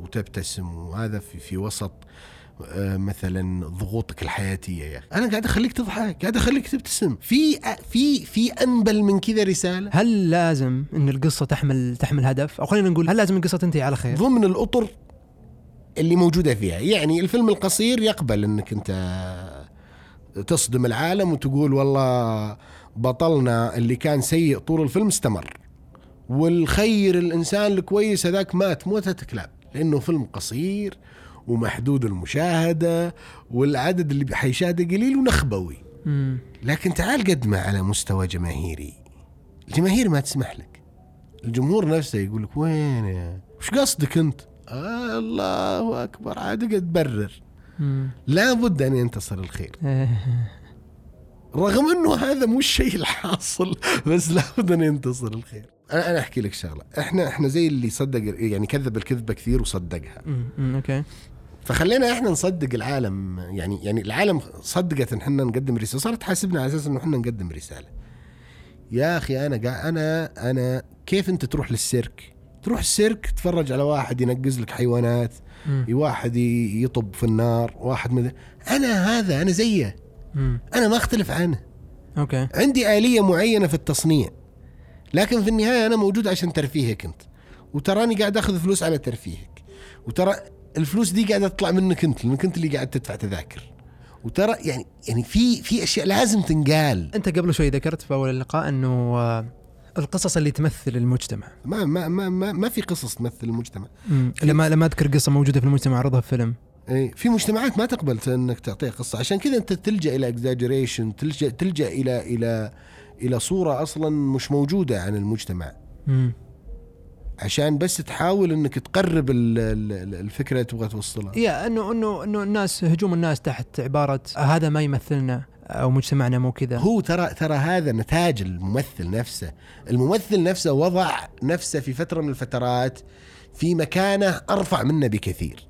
وتبتسم وهذا في, في وسط. مثلا ضغوطك الحياتية يا أخي. أنا قاعد أخليك تضحك قاعد أخليك تبتسم. في في في أنبل من كذا رسالة. هل لازم إن القصة تحمل تحمل هدف؟ أو خلينا نقول هل لازم القصة تنتهي على خير؟ ضمن الأطر اللي موجودة فيها. يعني الفيلم القصير يقبل أنك أنت تصدم العالم وتقول والله بطلنا اللي كان سيء طول الفيلم استمر. والخير الإنسان الكويس هذاك مات موتة كلاب. لأنه فيلم قصير ومحدود المشاهدة والعدد اللي حيشاهده قليل ونخبوي. مم. لكن تعال قدمه على مستوى جماهيري. الجماهير ما تسمح لك. الجمهور نفسه يقول لك وين يا وش قصدك أنت؟ آه الله أكبر عاد قد تبرر. لابد أن ينتصر الخير. إيه. رغم إنه هذا مو الشيء الحاصل بس لابد أن ينتصر الخير. أنا أنا أحكي لك شغلة. إحنا إحنا زي اللي صدق يعني كذب الكذبة كثير وصدقها. أوكي. فخلينا إحنا نصدق العالم يعني يعني العالم صدقت إن إحنا نقدم رسالة صارت تحاسبنا على أساس إنه إحنا نقدم رسالة. يا أخي أنا قا أنا أنا كيف أنت تروح للسيرك؟ تروح السيرك تتفرج على واحد ينقز لك حيوانات مم. واحد يطب في النار واحد من أنا هذا أنا زيه. مم. أنا ما أختلف عنه. أوكي. عندي آلية معينة في التصنيع لكن في النهاية أنا موجود عشان ترفيهك أنت. وتراني قاعد أخذ فلوس على ترفيهك. وترى الفلوس دي قاعدة تطلع منك أنت لأنك أنت اللي قاعد تدفع تذاكر. وترى يعني يعني في في أشياء لازم تنقال. أنت قبل شوي ذكرت في أول اللقاء إنه آه، القصص اللي تمثل المجتمع. ما ما ما ما, ما في قصص تمثل المجتمع. مم. لما لما أذكر قصة موجودة في المجتمع عرضها في فيلم. اي في مجتمعات ما تقبل إنك تعطيها قصة. عشان كذا أنت تلجأ إلى اكزاجريشن تلجأ تلجأ إلى إلى إلى صورة أصلا مش موجودة عن المجتمع. مم. عشان بس تحاول إنك تقرب ال- ال- الفكرة اللي تبغى توصلها. يا إنه إنه إنه الناس هجوم الناس تحت عبارة هذا ما يمثلنا أو مجتمعنا مو كذا. هو ترى ترى هذا نتاج الممثل نفسه. الممثل نفسه وضع نفسه في فترة من الفترات في مكانه أرفع منه بكثير.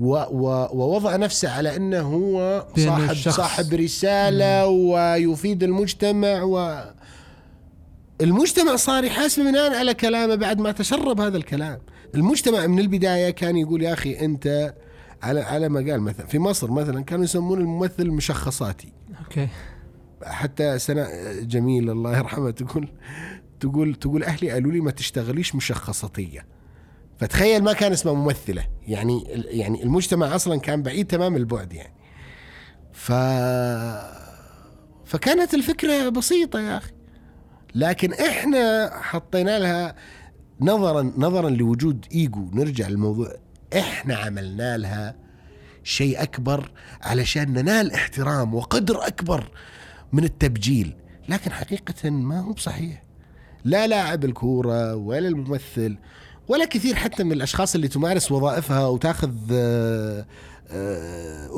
و و ووضع نفسه على إنه هو صاحب صاحب رسالة ويفيد المجتمع و المجتمع صار يحاسبه بناء على كلامه بعد ما تشرب هذا الكلام. المجتمع من البداية كان يقول يا أخي أنت على على ما قال مثلا في مصر مثلا كانوا يسمون الممثل مشخصاتي أوكي. حتى سنة جميل الله يرحمها تقول تقول تقول أهلي قالوا لي ما تشتغليش مشخصاتية. فتخيل ما كان اسمها ممثلة. يعني يعني المجتمع أصلا كان بعيد تمام البعد يعني. ف فكانت الفكرة بسيطة يا أخي. لكن إحنا حطينا لها نظرا نظرا لوجود إيجو. نرجع للموضوع. إحنا عملنا لها شيء أكبر علشان ننال احترام وقدر أكبر من التبجيل. لكن حقيقه ما هو بصحيح. لا لاعب الكورة ولا الممثل ولا كثير حتى من الأشخاص اللي تمارس وظائفها وتأخذ آه،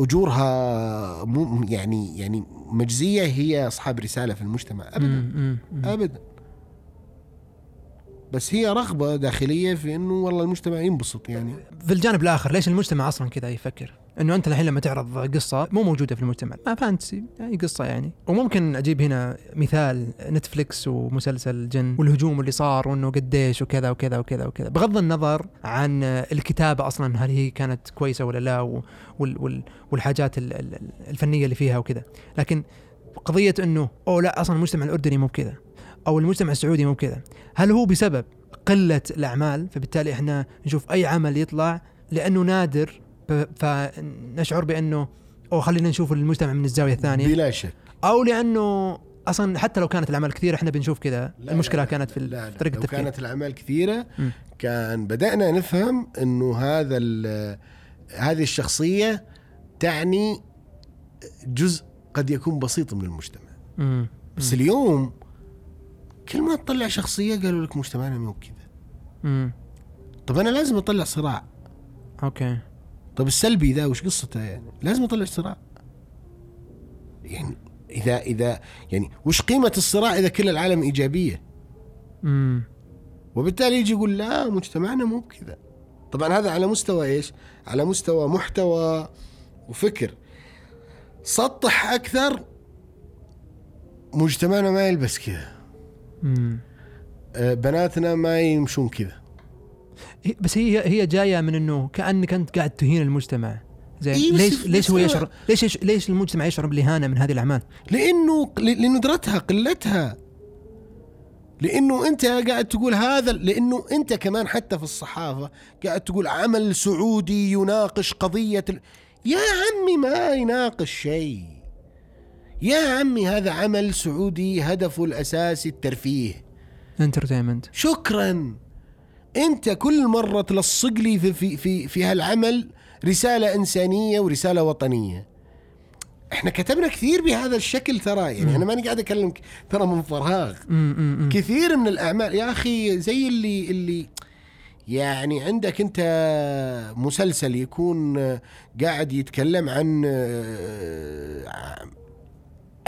أجورها مو يعني يعني مجزية هي أصحاب رسالة في المجتمع ابدا. ابدا بس هي رغبة داخلية في إنه والله المجتمع ينبسط يعني في الجانب الآخر ليش المجتمع أصلا كذا يفكر؟ انه انت الحين لما تعرض قصة مو موجودة في المجتمع. ما فانتسي أي قصة يعني. وممكن أجيب هنا مثال نتفليكس ومسلسل جن والهجوم اللي صار وإنه قديش وكذا وكذا وكذا وكذا. بغض النظر عن الكتابة أصلا هل هي كانت كويسة ولا لا والحاجات ال- ال- الفنية اللي فيها وكذا. لكن قضية إنه أو لا أصلا المجتمع الأردني مو بكذا أو المجتمع السعودي مو بكذا. هل هو بسبب قلة الأعمال؟ فبالتالي إحنا نشوف أي عمل يطلع لأنه نادر فنشعر بأنه أو خلينا نشوف المجتمع من الزاوية الثانية. بلا شك. أو لأنه أصلا حتى لو كانت الأعمال كثيرة إحنا بنشوف كذا. المشكلة لا كانت في لا لا. طريقة لو التفكير. كانت الأعمال كثيرة. كان بدأنا نفهم إنه هذا هذه الشخصية تعني جزء قد يكون بسيط من المجتمع. مم. بس اليوم كل ما تطلع شخصية قالوا لك مجتمعنا مو كذا. طب أنا لازم أطلع صراع. أوكي. طب السلبي ذا وش قصته يعني؟ لازم أطلع صراع يعني إذا إذا يعني وش قيمة الصراع إذا كل العالم إيجابية؟ مم. وبالتالي يجي يقول لا مجتمعنا مو بكذا. طبعا هذا على مستوى إيش؟ على مستوى محتوى وفكر. سطح أكثر مجتمعنا ما يلبس كذا. مم. آه، بناتنا ما يمشون كذا. بس هي هي جاية من إنه كأنك أنت قاعد تهين المجتمع. زين. إيه ليش ليش هو يشعر ليش يش- ليش المجتمع يشعر بالإهانة من هذه الأعمال؟ لأنه لندرتها قلتها. لأنه أنت قاعد تقول هذا لأنه أنت كمان حتى في الصحافة قاعد تقول عمل سعودي يناقش قضية ال... يا عمي ما يناقش شيء. يا عمي هذا عمل سعودي هدفه الأساسي الترفيه. انترتينمنت شكرا. أنت كل مرة تلصق لي في في في, في هالعمل رسالة إنسانية ورسالة وطنية. إحنا كتبنا كثير بهذا الشكل ترى يعني أنا ماني قاعد أكلمك ترى من فراغ. كثير من الأعمال يا أخي زي اللي اللي يعني عندك أنت مسلسل يكون قاعد يتكلم عن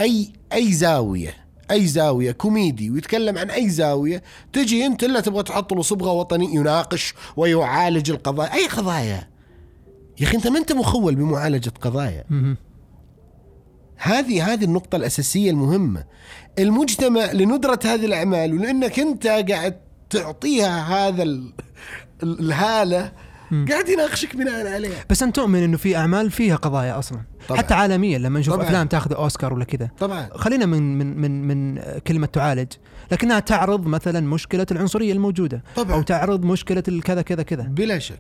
اي أي زاوية. أي زاوية كوميدي ويتكلم عن أي زاوية تجي أنت إلا تبغى تحط له صبغة وطني يناقش ويعالج القضايا. أي قضايا؟ يا أخي أنت ما أنت مخول بمعالجة قضايا. هذه هذه النقطة الأساسية المهمة. المجتمع لندرة هذه الأعمال ولأنك أنت قاعد تعطيها هذا ال- ال- الهالة قاعد يناقشك بناء عليها بس أنت تؤمن إنه في أعمال فيها قضايا أصلا. طبعاً. حتى عالميا لما نشوف طبعاً. أفلام تاخذ أوسكار ولا كذا. طبعا. خلينا من من من من كلمة تعالج. لكنها تعرض مثلا مشكلة العنصرية الموجودة. طبعاً. أو تعرض مشكلة الكذا كذا كذا. بلا شك.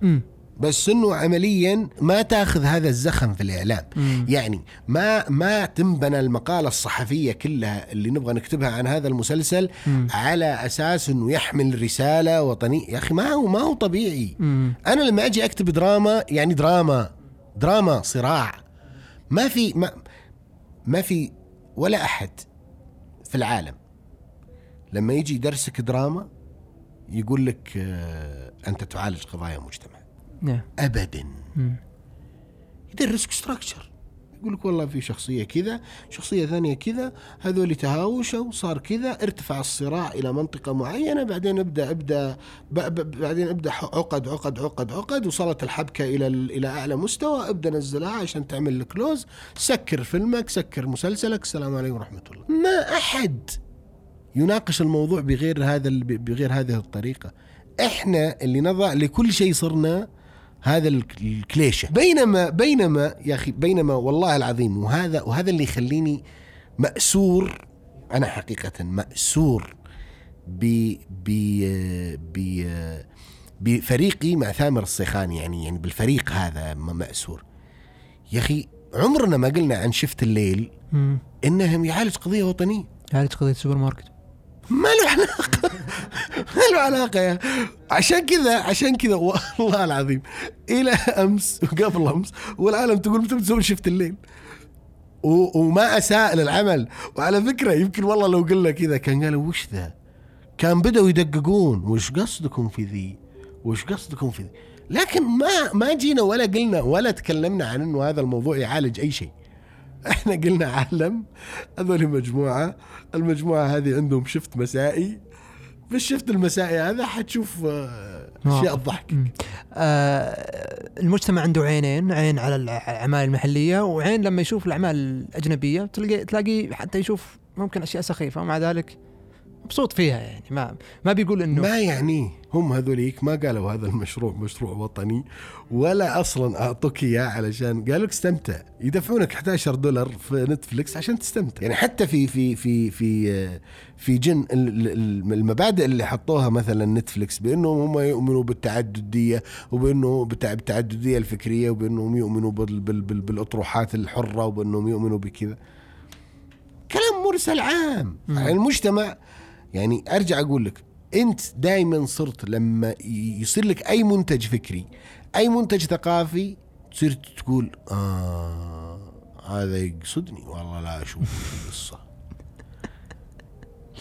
بس إنه عمليا ما تاخذ هذا الزخم في الإعلام مم. يعني ما ما تنبنى المقالة الصحفية كلها اللي نبغى نكتبها عن هذا المسلسل مم. على أساس إنه يحمل رسالة وطنية يا أخي ما هو ما هو طبيعي مم. أنا لما أجي أكتب دراما يعني دراما دراما صراع ما في ما ما في ولا أحد في العالم لما يجي يدرسك دراما يقول لك آه، أنت تعالج قضايا مجتمع نعم. ابدا. مم. يدرسك structure يقول لك والله في شخصية كذا شخصية ثانية كذا هذول تهاوشوا صار كذا ارتفع الصراع إلى منطقة معينة بعدين أبدأ أبدأ بعدين أبدأ عقد عقد عقد عقد وصلت الحبكة إلى ال- إلى أعلى مستوى أبدأ نزلها عشان تعمل ال close سكر فيلمك سكر مسلسلك. السلام عليكم ورحمة الله. ما أحد يناقش الموضوع بغير هذا بغير هذه الطريقة. إحنا اللي نضع لكل شيء صرنا هذا الك- الكليشة. بينما بينما يا أخي بينما والله العظيم وهذا وهذا اللي يخليني مأسور أنا حقيقة مأسور ب ب ب بفريقي مع ثامر الصيخاني يعني يعني بالفريق هذا م- مأسور. يا أخي عمرنا ما قلنا عن شفت الليل. إنهم يعالج قضية وطنية. عالج قضية السوبر ماركت. ما له علاقة؟ ما له علاقة يا عشان كذا عشان كذا والله العظيم إلى أمس وقبل أمس والعالم تقول متى بتسوي شفت الليل؟ وما أساء للعمل. وعلى فكرة يمكن والله لو قلنا كذا كان قالوا وش ذا؟ كان بدأوا يدققون وش قصدكم في ذي؟ وش قصدكم في ذي؟ لكن ما ما جينا ولا قلنا ولا تكلمنا عن إنه هذا الموضوع يعالج أي شيء. إحنا قلنا عالم هذول مجموعة. المجموعة هذه عندهم شفت مسائي. في الشفت المسائي هذا حتشوف آه، اشياء تضحك مم. آه المجتمع عنده عينين عين على الأعمال المحلية وعين لما يشوف الأعمال الأجنبية تلاقي تلاقي حتى يشوف ممكن أشياء سخيفة ومع ذلك مبسوط فيها يعني ما ما بيقول إنه ما يعنيه هم هذوليك ما قالوا هذا المشروع مشروع وطني ولا أصلا أعطوك إياه علشان قالوا لك استمتع. يدفعونك 11 دولار في نتفلكس عشان تستمتع. يعني حتى في في في في آه، في جن ال- ال- المبادئ اللي حطوها مثلا نتفلكس بأنهم هم يؤمنوا بالتعددية وبأنه بالتع- بالتعددية الفكرية وبأنهم يؤمنوا بال بال بال بالأطروحات الحرة وبأنهم يؤمنوا بكذا. كلام مرسل عام. يعني المجتمع يعني أرجع أقول لك أنت دائما صرت لما يصير لك أي منتج فكري أي منتج ثقافي تصير تقول آه هذا يقصدني؟ والله لا أشوف القصة.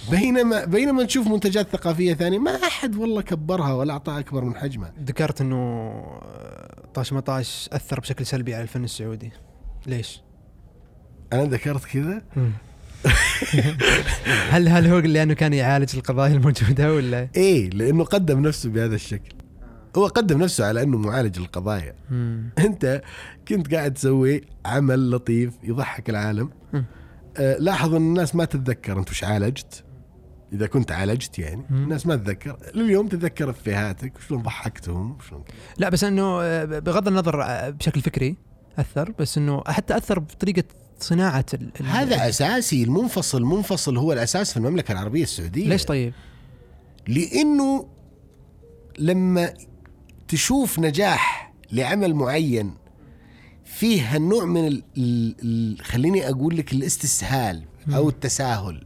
بينما بينما تشوف منتجات ثقافية ثانية ما أحد والله كبرها ولا أعطاها أكبر من حجمها. ذكرت إنه آه، طاش مطاش أثر بشكل سلبي على الفن السعودي. ليش؟ أنا ذكرت كذا؟ هل هل هو لأنه كان يعالج القضايا الموجودة ولا؟ إيه لأنه قدم نفسه بهذا الشكل هو قدم نفسه على أنه معالج القضايا. أنت كنت قاعد تسوي عمل لطيف يضحك العالم. آه لاحظ أن الناس ما تتذكر أنت وش عالجت إذا كنت عالجت يعني مم. الناس ما تتذكر لليوم تتذكر افيهاتك وشلون ضحكتهم وشلون لا بس أنه آه، بغض النظر آه، بشكل فكري أثر بس أنه حتى أثر بطريقة صناعة ال... ال- هذا أساسي المنفصل منفصل هو الأساس في المملكة العربية السعودية. ليش طيب؟ لأنه لما تشوف نجاح لعمل معين فيه هالنوع من ال ال ال خليني أقول لك الاستسهال أو التساهل.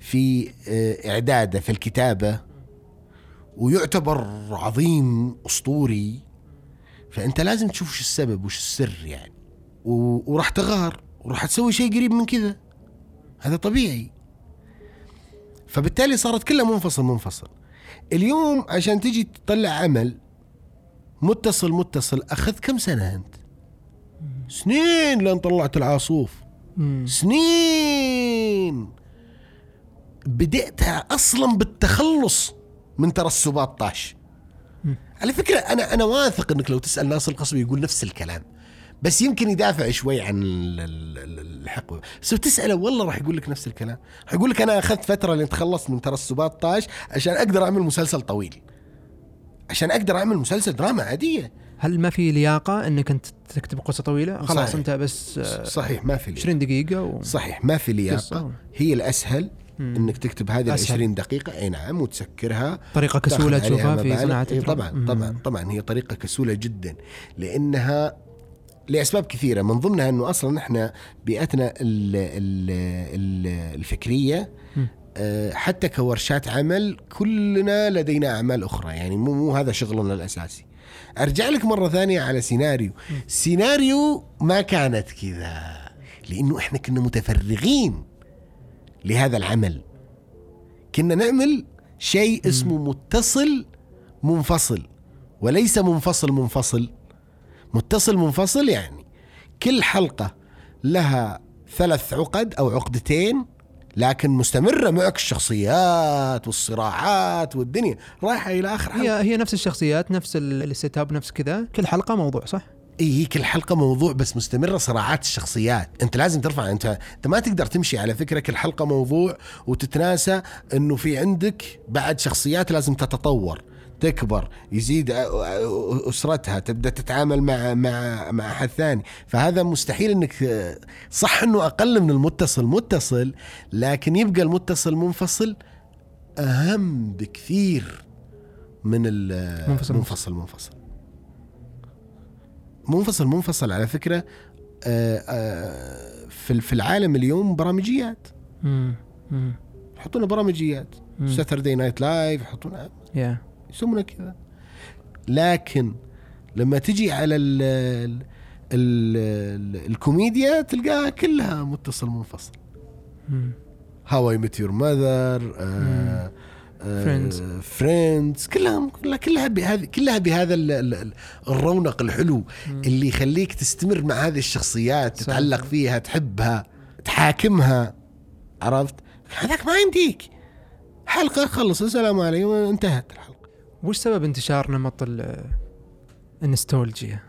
في آه، إعداده في الكتابة ويعتبر عظيم أسطوري. فأنت لازم تشوف وش السبب وش السر يعني. وراح تغار. وراح تسوي شيء قريب من كذا. هذا طبيعي. فبالتالي صارت كلها منفصل منفصل. اليوم عشان تجي تطلع عمل متصل متصل اخذ كم سنة أنت؟ سنين لين طلعت العاصوف. سنين. بدأتها أصلا بالتخلص من ترسبات طاش. على فكرة أنا أنا واثق إنك لو تسأل ناصر القصبي يقول نفس الكلام. بس يمكن يدافع شوي عن ال- ال- ال- الحقبه بس لو تسأله والله راح يقول لك نفس الكلام راح يقول لك أنا أخذت فترة لين تخلصت من ترسبات طاش عشان أقدر أعمل مسلسل طويل عشان أقدر أعمل مسلسل دراما عادية هل ما في لياقة إنك أنت تكتب قصة طويلة؟ خلاص صحيح. أنت بس آه، صحيح ما في لياقة. 20 دقيقة و... صحيح ما في قصة. لياقه هي الأسهل مم. إنك تكتب هذه ال أسهل. 20 دقيقة أي نعم وتسكرها طريقة كسولة تشوفها في. صناعة إيه. طبعا طبعا مم. طبعا هي طريقة كسولة جدا لأنها لأسباب كثيرة من ضمنها إنه أصلا إحنا بيئتنا ال ال ال الفكرية. آه، حتى كورشات عمل كلنا لدينا أعمال أخرى يعني مو مو هذا شغلنا الأساسي. أرجع لك مرة ثانية على سيناريو. سيناريو ما كانت كذا لأنه إحنا كنا متفرغين لهذا العمل. كنا نعمل شيء اسمه متصل منفصل وليس منفصل منفصل. متصل منفصل يعني. كل حلقة لها ثلاث عقد أو عقدتين لكن مستمرة معك الشخصيات والصراعات والدنيا. رايحة إلى آخر حلقة. هي هي نفس الشخصيات نفس ال- ال setup نفس كذا. كل حلقة موضوع صح؟ إي كل حلقة موضوع بس مستمرة صراعات الشخصيات. أنت لازم ترفع انت أنت ما تقدر تمشي على فكرة كل حلقة موضوع وتتناسى إنه في عندك بعد شخصيات لازم تتطور. تكبر يزيد أسرتها تبدأ تتعامل مع مع مع أحد ثاني. فهذا مستحيل إنك صح إنه أقل من المتصل متصل لكن يبقى المتصل منفصل أهم بكثير من منفصل. المنفصل منفصل. منفصل منفصل على فكرة آه، آه، في في العالم اليوم برامجيات. يحطون برامجيات. Saturday Night Live يحطون يا يسمونها كذا. لكن لما تجي على ال ال ال الكوميديا تلقاها كلها متصل منفصل. How I Met Your Mother Friends. Friends كلها كلها كلها بهذه كلها بهذا ال- ال- ال- الرونق الحلو اللي يخليك تستمر مع هذه الشخصيات. تتعلق فيها تحبها تحاكمها. عرفت؟ هذاك ما يمديك. حلقة خلص السلام عليكم انتهت الحلقة. وش سبب انتشار نمط ال- النستولجيا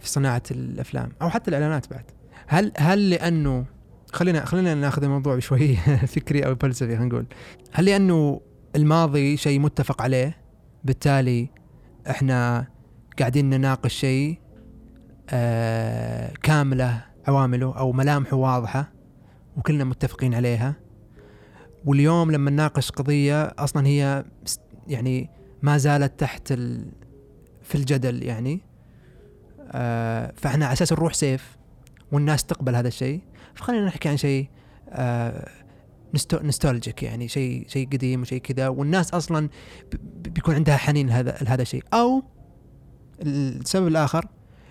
في صناعة الأفلام؟ أو حتى الإعلانات بعد. هل هل لأنه خلينا خلينا ناخذ الموضوع بشوي فكري أو فلسفي خلينا نقول. هل لأنه الماضي شيء متفق عليه؟ بالتالي إحنا قاعدين نناقش شيء آه كاملة عوامله أو ملامحه واضحة وكلنا متفقين عليها. واليوم لما نناقش قضية أصلا هي يعني ما زالت تحت ال... في الجدل يعني. آه فإحنا على أساس نروح safe والناس تقبل هذا الشيء. فخلينا نحكي عن شيء آه nosta... nostalgic يعني شيء شيء قديم وشيء كذا. والناس أصلا بيكون عندها حنين لهذا لهذا الشيء. أو السبب الآخر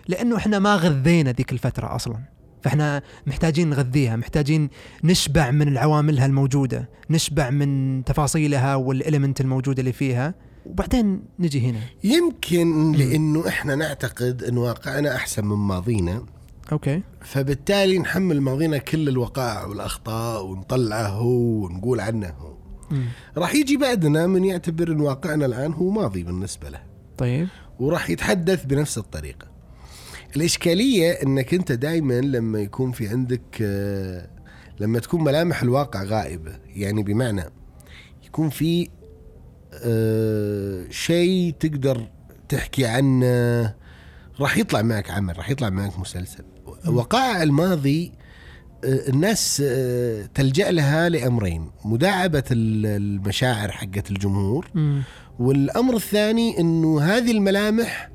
لأنه إحنا ما غذينا ذيك الفترة أصلا. فإحنا محتاجين نغذيها محتاجين نشبع من العوامل الموجودة نشبع من تفاصيلها وال element الموجودة اللي فيها. وبعدين نجي هنا. يمكن لأنه إحنا نعتقد إن واقعنا أحسن من ماضينا. أوكي. فبالتالي نحمل ماضينا كل الوقائع والأخطاء ونطلعه هو ونقول عنه. هو. راح يجي بعدنا من يعتبر إن واقعنا الآن هو ماضي بالنسبة له. طيب. وراح يتحدث بنفس الطريقة. الإشكالية إنك أنت دائما لما يكون في عندك آه، لما تكون ملامح الواقع غائبة. يعني بمعنى يكون في آه، شيء تقدر تحكي عنه. راح يطلع معك عمل راح يطلع معك مسلسل. وقائع الماضي آه، الناس آه، تلجأ لها لأمرين. مداعبة ال- المشاعر حقت الجمهور. والأمر الثاني إنه هذه الملامح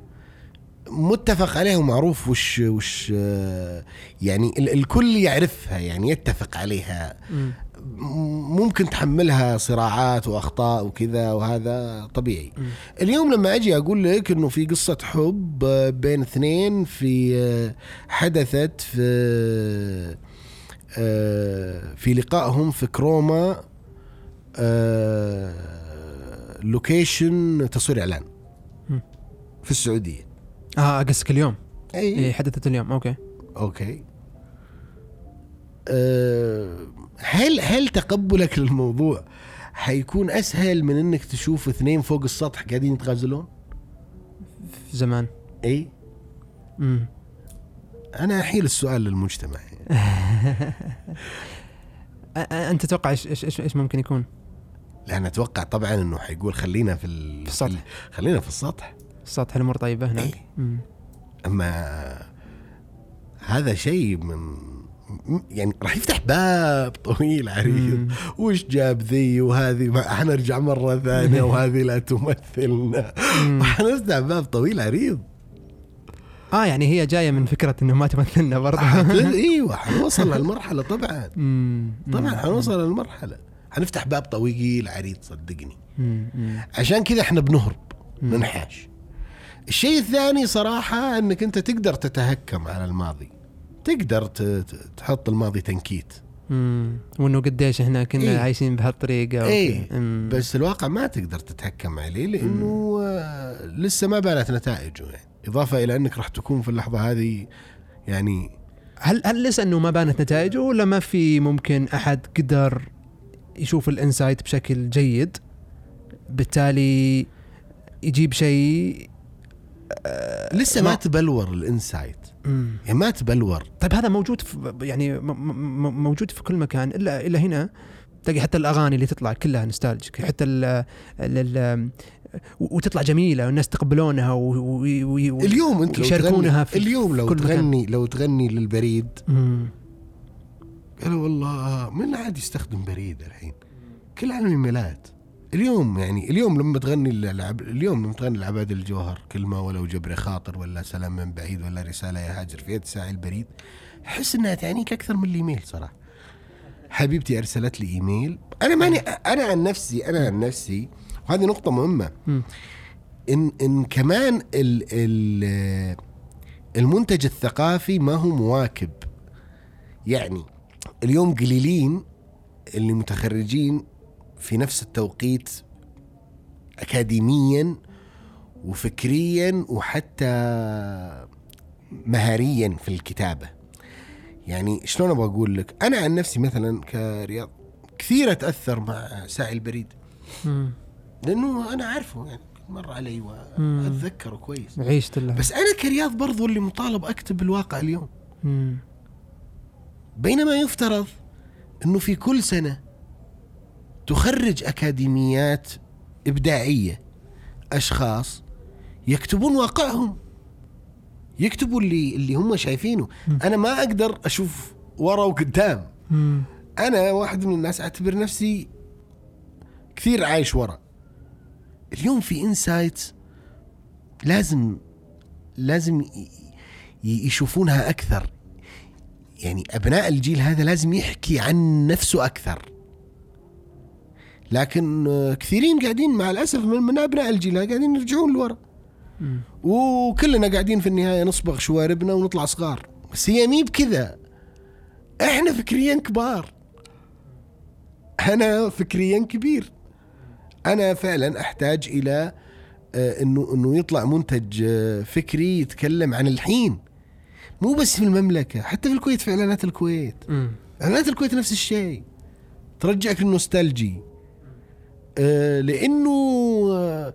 متفق عليها ومعروف وش وش يعني ال- الكل يعرفها يعني يتفق عليها. م- ممكن تحملها صراعات وأخطاء وكذا وهذا طبيعي. مم. اليوم لما أجي أقول لك إنه في قصة حب بين اثنين في حدثت في في لقائهم في كروما location تصوير إعلان. في السعودية. آه قصدك اليوم؟ اي إيه حدثت اليوم. okay. أوكي. أه هل هل تقبلك للموضوع حيكون أسهل من إنك تشوف اثنين فوق السطح قاعدين يتغازلون؟ زمان إي مم. أنا أحيل السؤال للمجتمع أنت تتوقع إيش إيش إيش ممكن يكون لأن أتوقع طبعا إنه حيقول خلينا في ال- في السطح. خلينا في السطح السطح الأمور طيبة هناك إيه. أما هذا شيء من يعني راح يفتح باب طويل عريض. وش جاب ذي وهذه؟ ما- حنرجع مرة ثانية وهذه لا تمثلنا. وحنفتح باب طويل عريض. آه يعني هي جاية من فكرة إنه ما تمثلنا برضه. حت- إيوه حنوصل للمرحلة طبعا. طبعا حنوصل للمرحلة. حنفتح باب طويل عريض صدقني. عشان كذا إحنا بنهرب ننحاش. الشيء الثاني صراحة إنك أنت تقدر تتهكم على الماضي. تقدر تحط الماضي تنكيت مم. وإنه قديش إحنا كنا إيه. عايشين بهالطريقة. مم. بس الواقع ما تقدر تتهكم عليه لأنه آه، لسه ما بانت نتائجه يعني إضافة إلى أنك راح تكون في اللحظة هذه يعني هل هل لسه إنه ما بانت نتائجه ولا ما في ممكن أحد قدر يشوف ال insight بشكل جيد بالتالي يجيب شيء لسه ما ما- تبلور ال insight مم. يعني ما تبلور طيب هذا موجود في يعني موجود في كل مكان الا الا هنا تلاقي حتى الأغاني اللي تطلع كلها nostalgic حتى ال ال وتطلع جميلة والناس يتقبلونها و- و- و- و- اليوم أنت تغني في اليوم لو كل مكان. تغني لو تغني للبريد. قالوا والله من عاد يستخدم بريد الحين كل على الايميلات اليوم يعني اليوم لما تغني العب اليوم لما تغني العباد الجوهر كلمه ولو جبر خاطر ولا سلام من بعيد ولا رسالة يا هاجر في يد ساعي البريد أحس إنها تعنيك أكثر من الإيميل صراحة. حبيبتي أرسلت لي إيميل. أنا ماني أنا عن نفسي أنا عن نفسي وهذه نقطة مهمة. مم. إن إن كمان ال ال المنتج الثقافي ما هو مواكب. يعني اليوم قليلين اللي متخرجين في نفس التوقيت اكاديميا وفكريا وحتى مهاريا في الكتابة. يعني شلون أبغى أقول لك؟ أنا عن نفسي مثلا كرياض كثير أتأثر مع ساعي البريد. لأنه أنا عارفه يعني مر علي وأتذكره كويس. عيشت له. بس أنا كرياض برضو اللي مطالب أكتب الواقع اليوم. مم. بينما يفترض إنه في كل سنة تخرج أكاديميات إبداعية أشخاص يكتبون واقعهم يكتبوا اللي اللي هم شايفينه. أنا ما أقدر أشوف ورا وقدام. مم. أنا واحد من الناس أعتبر نفسي كثير عايش ورا. اليوم في انسايت لازم لازم يشوفونها أكثر. يعني أبناء الجيل هذا لازم يحكي عن نفسه أكثر. لكن كثيرين قاعدين مع الأسف من, من أبناء الجيل قاعدين يرجعون لورا. وكلنا قاعدين في النهاية نصبغ شواربنا ونطلع صغار. بس هي مي بكذا. إحنا فكريا كبار. أنا فكريا كبير. أنا فعلا أحتاج إلى آه، انه إنه يطلع منتج آه، فكري يتكلم عن الحين. مو بس في المملكة حتى في الكويت في إعلانات الكويت. إعلانات الكويت نفس الشيء. ترجعك للنوستالجي. لأنه آه،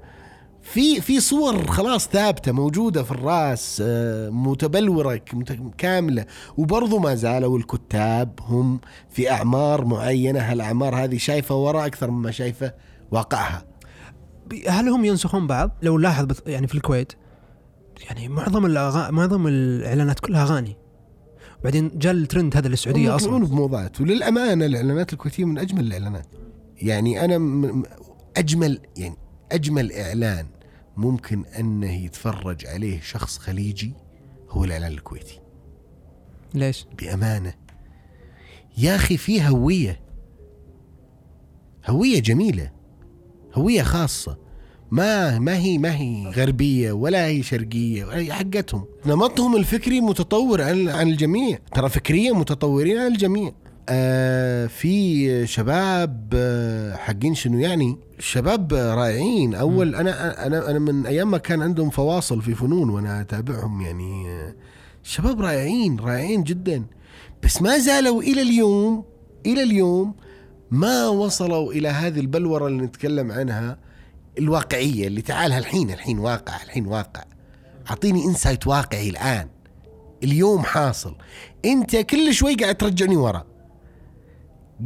في في صور خلاص ثابتة موجودة في الرأس آه، متبلورة مت- كاملة. وبرضو ما زالوا الكتاب هم في أعمار معينة. هالاعمار هذه شايفة وراء أكثر مما شايفة واقعها؟ هل هم ينسخون بعض؟ لو لاحظ يعني في الكويت يعني معظم الأغا... معظم الإعلانات كلها أغاني. بعدين جاء الترند هذا للسعوديه هم يطلعون أصلا. بموضات. وللأمانة الإعلانات الكويتية من أجمل الإعلانات. يعني أنا أجمل يعني أجمل إعلان ممكن أنه يتفرج عليه شخص خليجي هو الإعلان الكويتي. ليش؟ بأمانة. يا أخي في هوية. هوية جميلة. هوية خاصة. ما ما هي ما هي غربية ولا هي شرقية ولا هي حقتهم. نمطهم الفكري متطور عن عن الجميع. ترى فكريا متطورين عن الجميع. آه في شباب آه حقين شنو يعني؟ شباب رائعين. أول أنا أنا أنا من أيام ما كان عندهم فواصل في فنون وأنا أتابعهم يعني آه شباب رائعين رائعين جدا. بس ما زالوا إلى اليوم إلى اليوم ما وصلوا إلى هذه البلورة اللي نتكلم عنها الواقعية اللي تعال الحين الحين واقع الحين واقع. أعطيني انسايت واقعي الآن. اليوم حاصل. أنت كل شوي قاعد ترجعني ورا.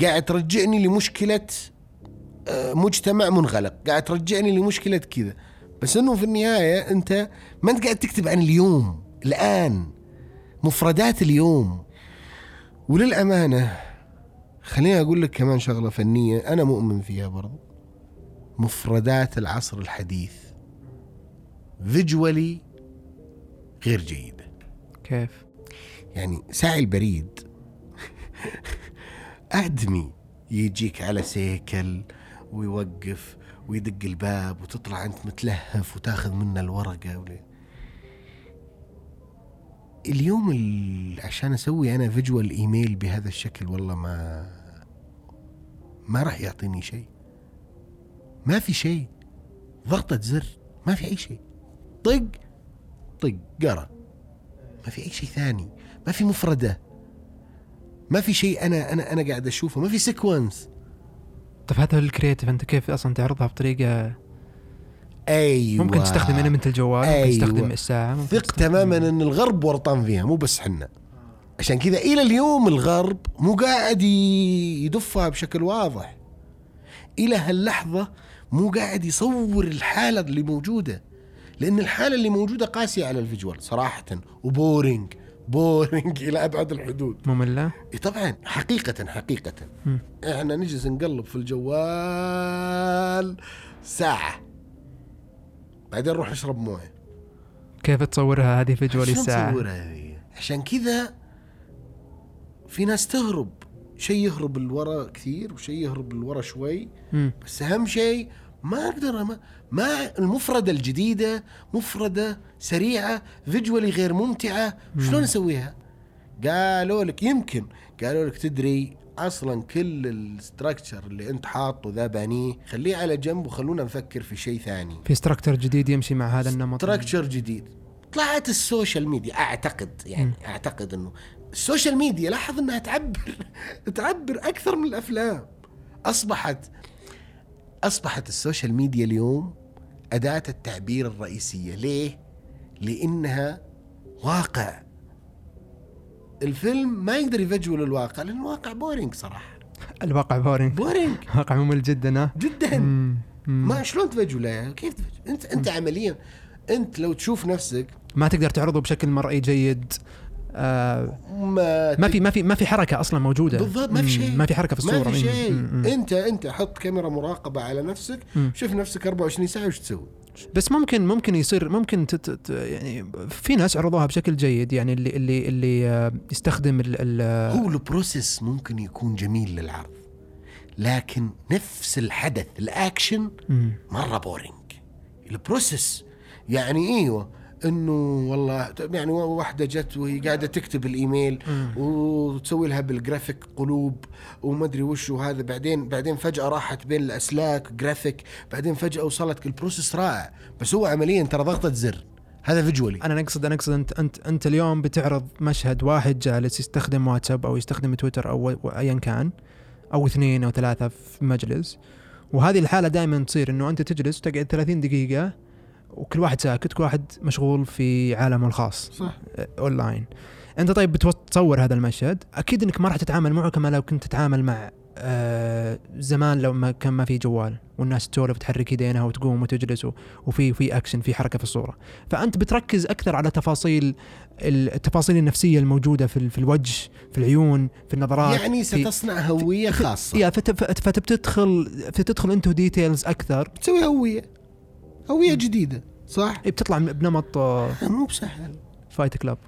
قاعد ترجعني لمشكلة آه، مجتمع منغلق. قاعد ترجعني لمشكلة كذا. بس إنه في النهاية أنت ما أنت قاعد تكتب عن اليوم الآن. مفردات اليوم. وللأمانة خليني أقول لك كمان شغلة فنية أنا مؤمن فيها برضو. مفردات العصر الحديث. فيجولي غير جيدة. كيف؟ يعني ساعي البريد. أدمي يجيك على سيكل ويوقف ويدق الباب وتطلع أنت متلهف وتاخذ منه الورقة ولي. اليوم ال- عشان أسوي أنا فيجوال ايميل بهذا الشكل والله ما ما راح يعطيني شيء. ما في شيء. ضغطة زر. ما في أي شيء. طق. طق. قرأ. ما في أي شيء ثاني. ما في مفردة. ما في شيء أنا أنا أنا قاعد أشوفه. ما في sequence طيب هذا ال creative أنت كيف أصلا تعرضها بطريقة أيوه. ممكن تستخدم element الجوال ممكن أيوة. تستخدم الساعة ممكن ثق تماما إن الغرب ورطان فيها مو بس حنا. عشان كذا إلى اليوم الغرب مو قاعد يدفها بشكل واضح. إلى هاللحظة مو قاعد يصور الحالة اللي موجودة لأن الحالة اللي موجودة قاسية على ال visual صراحة و boring. boring إلى أبعد الحدود. ممله إي طبعا حقيقة حقيقة. مم. إحنا نجلس نقلب في الجوال ساعة. بعدين نروح نشرب موية. كيف تصورها هذه visually شلون الساعة تصورها هذه؟ عشان كذا في ناس تهرب. شيء يهرب لورا كثير وشيء يهرب لورا شوي. بس أهم شيء ما أقدر ما, ما المفردة الجديدة مفردة سريعة visually غير ممتعة شلون اسويها؟ قالوا لك يمكن قالوا لك تدري أصلا كل ال structure اللي أنت حاطه ذا بانيه خليه على جنب وخلونا نفكر في شيء ثاني. في structure جديد يمشي مع هذا النمط. structure جديد. طلعت ال social media أعتقد يعني مم. أعتقد إنه ال social media لاحظ إنها تعبر تعبر أكثر من الأفلام. أصبحت أصبحت ال social media اليوم أداة التعبير الرئيسية. ليه؟ لأنها واقع. الفيلم ما يقدر يفجول الواقع لأن الواقع boring صراحة. الواقع boring boring واقع ممل جدا ها؟ جدا. مم. مم. ما شلون تفجوله؟ يعني كيف تفجول انت أنت عمليا. أنت لو تشوف نفسك ما تقدر تعرضه بشكل مرئي جيد. آه ما ما في ما في ما في حركة أصلا موجودة بالضبط ما في. شيء ما في حركة في الصورة ما في. شيء. انت أنت حط كاميرا مراقبة على نفسك مم. شوف نفسك 24 ساعة وش تسوي بس ممكن ممكن يصير ممكن تت تت- يعني في ناس عرضوها بشكل جيد يعني اللي اللي اللي آه، يستخدم ال ال هو ال process ممكن يكون جميل للعرض لكن نفس الحدث الأكشن. مرة boring ال process يعني إيوه إنه والله يعني واحدة جت وهي قاعدة تكتب الإيميل وتسوي لها بالجرافيك قلوب وما أدري وش وهذا. بعدين بعدين فجأة راحت بين الأسلاك جرافيك بعدين فجأة وصلت ال process رائع. بس هو عمليا ترى ضغطة زر. هذا visually أنا نقصد أنا اقصد أنت أنت أنت اليوم بتعرض مشهد واحد جالس يستخدم واتساب أو يستخدم تويتر أو ايا كان أو اثنين أو ثلاثة في مجلس. وهذه الحالة دائما تصير إنه أنت تجلس وتقعد 30 دقيقة وكل واحد ساكت كل واحد مشغول في عالمه الخاص. صح. آه، اونلاين أنت طيب بتصور هذا المشهد؟ أكيد إنك ما راح تتعامل معه كما لو كنت تتعامل مع آه زمان لو ما كان ما في جوال والناس تسولف تحرك يدينها وتقوم وتجلس وفي في اكشن في حركة في الصورة. فأنت بتركز أكثر على تفاصيل التفاصيل النفسية الموجودة في في الوجه في العيون في النظرات يعني ستصنع هوية خاصة. يا فت- فت- فتبتدخل فتدخل انت details أكثر. بتسوي هوية. هوية جديدة صح؟ إيه، بتطلع بنمط آه، مو بسهل. Fight Club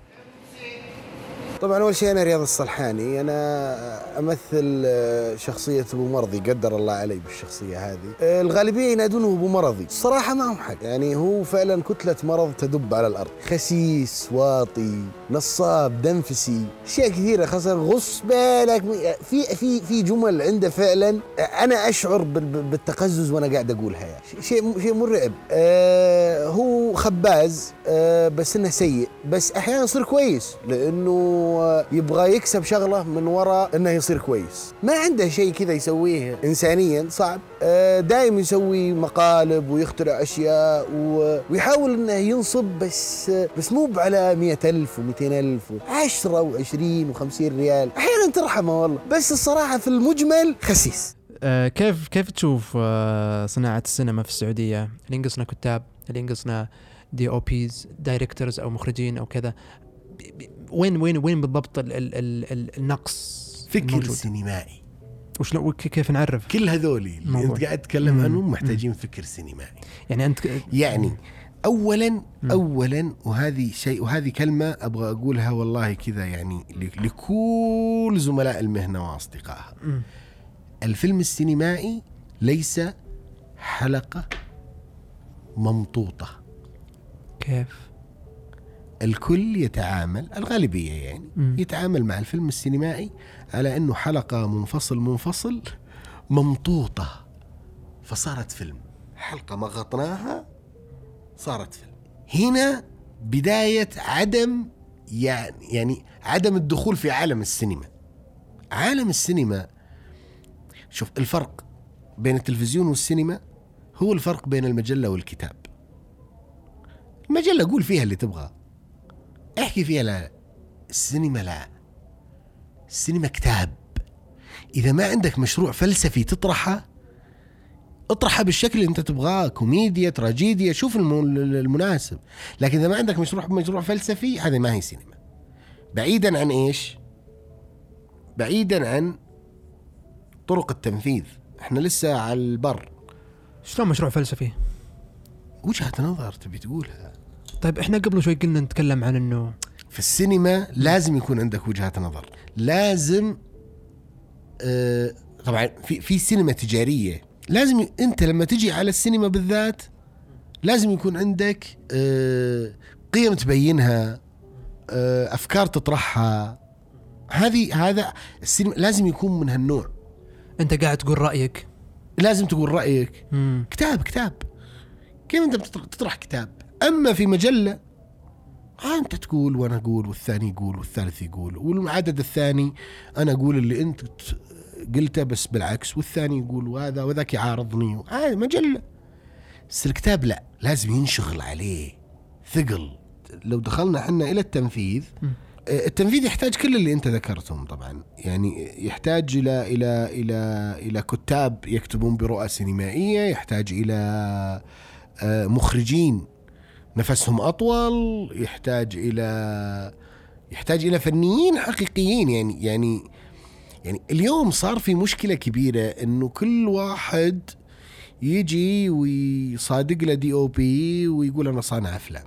طبعا أول شيء أنا رياض الصلحاني. أنا أمثل آه، شخصية أبو مرضي قدر الله علي بالشخصية هذه. آه، الغالبية ينادونه أبو مرضي. الصراحة ما هم حق. يعني هو فعلا كتلة مرض تدب على الأرض. خسيس واطي نصاب دنفسي أشياء كثيرة. خاصة غص بالك. في في في جمل عنده فعلا. أنا أشعر بال- بال- بالتقزز وأنا قاعد أقولها يعني. شيء شيء مرعب. آه هو خباز. بس إنه سيء. بس أحيانا يصير كويس لأنه آه، يبغى يكسب شغلة من وراء إنه يصير كويس. ما عنده شيء كذا يسويه انسانيا صعب. آه دائم يسوي مقالب ويخترع أشياء ويحاول إنه ينصب بس آه، بس مو على مئة ألف و ألف عشرة وعشرين وخمسين ريال. أحيانا ترحمه والله. بس الصراحة في المجمل خسيس. آه، كيف كيف تشوف آه، صناعة السينما في السعودية؟ اللي ينقصنا كتاب؟ اللي ينقصنا DOPs directors أو مخرجين أو كذا وين وين وين بالضبط ال ال ال ال النقص فكر الموجود؟ سينمائي وشلون كيف نعرف كل هذولي اللي. أنت قاعد تتكلم. عنهم محتاجين فكر سينمائي يعني أنت يعني اولا اولا وهذه شيء وهذه كلمة أبغى أقولها والله كذا يعني لكل زملاء المهنة وأصدقائها. الفيلم السينمائي ليس حلقة ممطوطة كيف؟ الكل يتعامل الغالبية يعني مم. يتعامل مع الفيلم السينمائي على إنه حلقة منفصل منفصل ممطوطة. فصارت فيلم. حلقة مغطناها صارت فيلم. هنا بداية عدم يعني يعني عدم الدخول في عالم السينما. عالم السينما شوف الفرق بين التلفزيون والسينما هو الفرق بين المجلة والكتاب. المجله قول فيها اللي تبغى. أحكي فيها لا السينما لا السينما كتاب. إذا ما عندك مشروع فلسفي تطرحه اطرحها بالشكل اللي أنت تبغاه كوميديا تراجيديا شوف الم- المناسب. لكن إذا ما عندك مشروع مشروع فلسفي هذه ما هي سينما. بعيدا عن إيش؟ بعيدا عن طرق التنفيذ. إحنا لسه على البر. شلون مشروع فلسفي؟ وجهة نظر تبي تقولها. طيب إحنا قبل شوي قلنا نتكلم عن إنه في السينما لازم يكون عندك وجهة نظر. لازم آه طبعا في في سينما تجارية. لازم ي- أنت لما تجي على السينما بالذات لازم يكون عندك آه قيم تبينها آه أفكار تطرحها. هذه هذا السينما لازم يكون من هالنوع. أنت قاعد تقول رأيك. لازم تقول رأيك. مم. كتاب كتاب. كيف أنت بتطرح تطرح كتاب؟ أما في مجلة ها أنت تقول وأنا أقول والثاني يقول والثالث يقول والعدد الثاني أنا أقول اللي أنت ت- قلته بس بالعكس والثاني يقول وهذا وذاك يعارضني. هذه مجلة. بس الكتاب لا لازم ينشغل عليه ثقل. لو دخلنا إحنا إلى التنفيذ آه، التنفيذ يحتاج كل اللي أنت ذكرتهم طبعا. يعني يحتاج إلى إلى إلى إلى كتاب يكتبون برؤى سينمائية يحتاج إلى آه، مخرجين نفسهم أطول يحتاج إلى يحتاج إلى فنيين حقيقيين. يعني يعني يعني اليوم صار في مشكلة كبيرة إنه كل واحد يجي ويصادق له دي أو بي ويقول أنا صانع أفلام.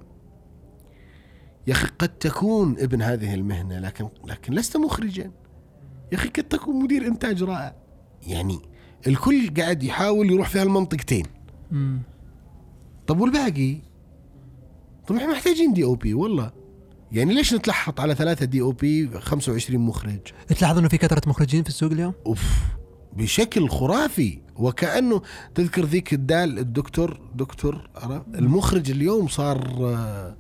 يا أخي قد تكون ابن هذه المهنة لكن لكن لست مخرجا. يا أخي قد تكون مدير إنتاج رائع. يعني الكل قاعد يحاول يروح في هالمنطقتين. طب والباقي؟ طب إحنا محتاجين دي أو بي والله يعني ليش نتلحط على ثلاثة دي أو بي 25 مخرج تلاحظ إنه في كثرة مخرجين في السوق اليوم؟ أوف بشكل خرافي وكأنه تذكر ذيك الدال الدكتور دكتور المخرج اليوم صار آه،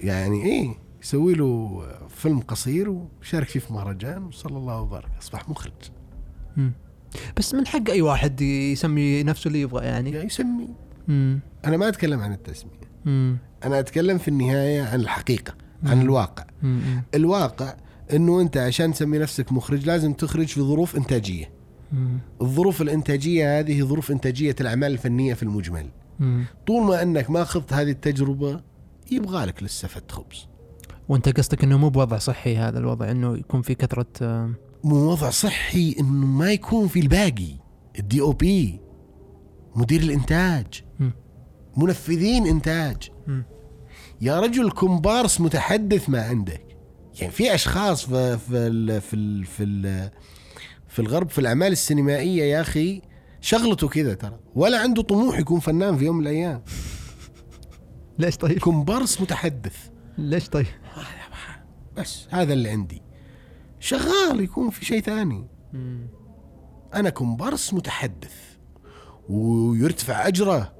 يعني إيه يسوي له فيلم قصير وشارك فيه في مهرجان وصلى الله وبارك أصبح مخرج مم. بس من حق أي واحد يسمي نفسه اللي يبغى يعني يعني يسمي مم. أنا ما أتكلم عن التسمية مم. أنا أتكلم في النهاية عن الحقيقة عن الواقع مم. الواقع إنه أنت عشان تسمي نفسك مخرج لازم تخرج في ظروف إنتاجية مم. الظروف الإنتاجية هذه ظروف إنتاجية الأعمال الفنية في المجمل مم. طول ما أنك ما اخذت هذه التجربة يبغى لك لسه فت خبز وأنت قصدك إنه مو بوضع صحي هذا الوضع إنه يكون في كثرة مو وضع صحي إنه ما يكون في الباقي الدي أو بي مدير الإنتاج مم. منفذين إنتاج. يا رجل كومبارس متحدث ما عندك. يعني في أشخاص في في ال في ال في, ال في الغرب في الأعمال السينمائية يا أخي شغلته كذا ترى. ولا عنده طموح يكون فنان في يوم من الأيام. ليش طيب؟ كومبارس متحدث. ليش طيب؟ بس هذا اللي عندي. شغال يكون في شيء ثاني. أنا كومبارس متحدث. ويرتفع أجره.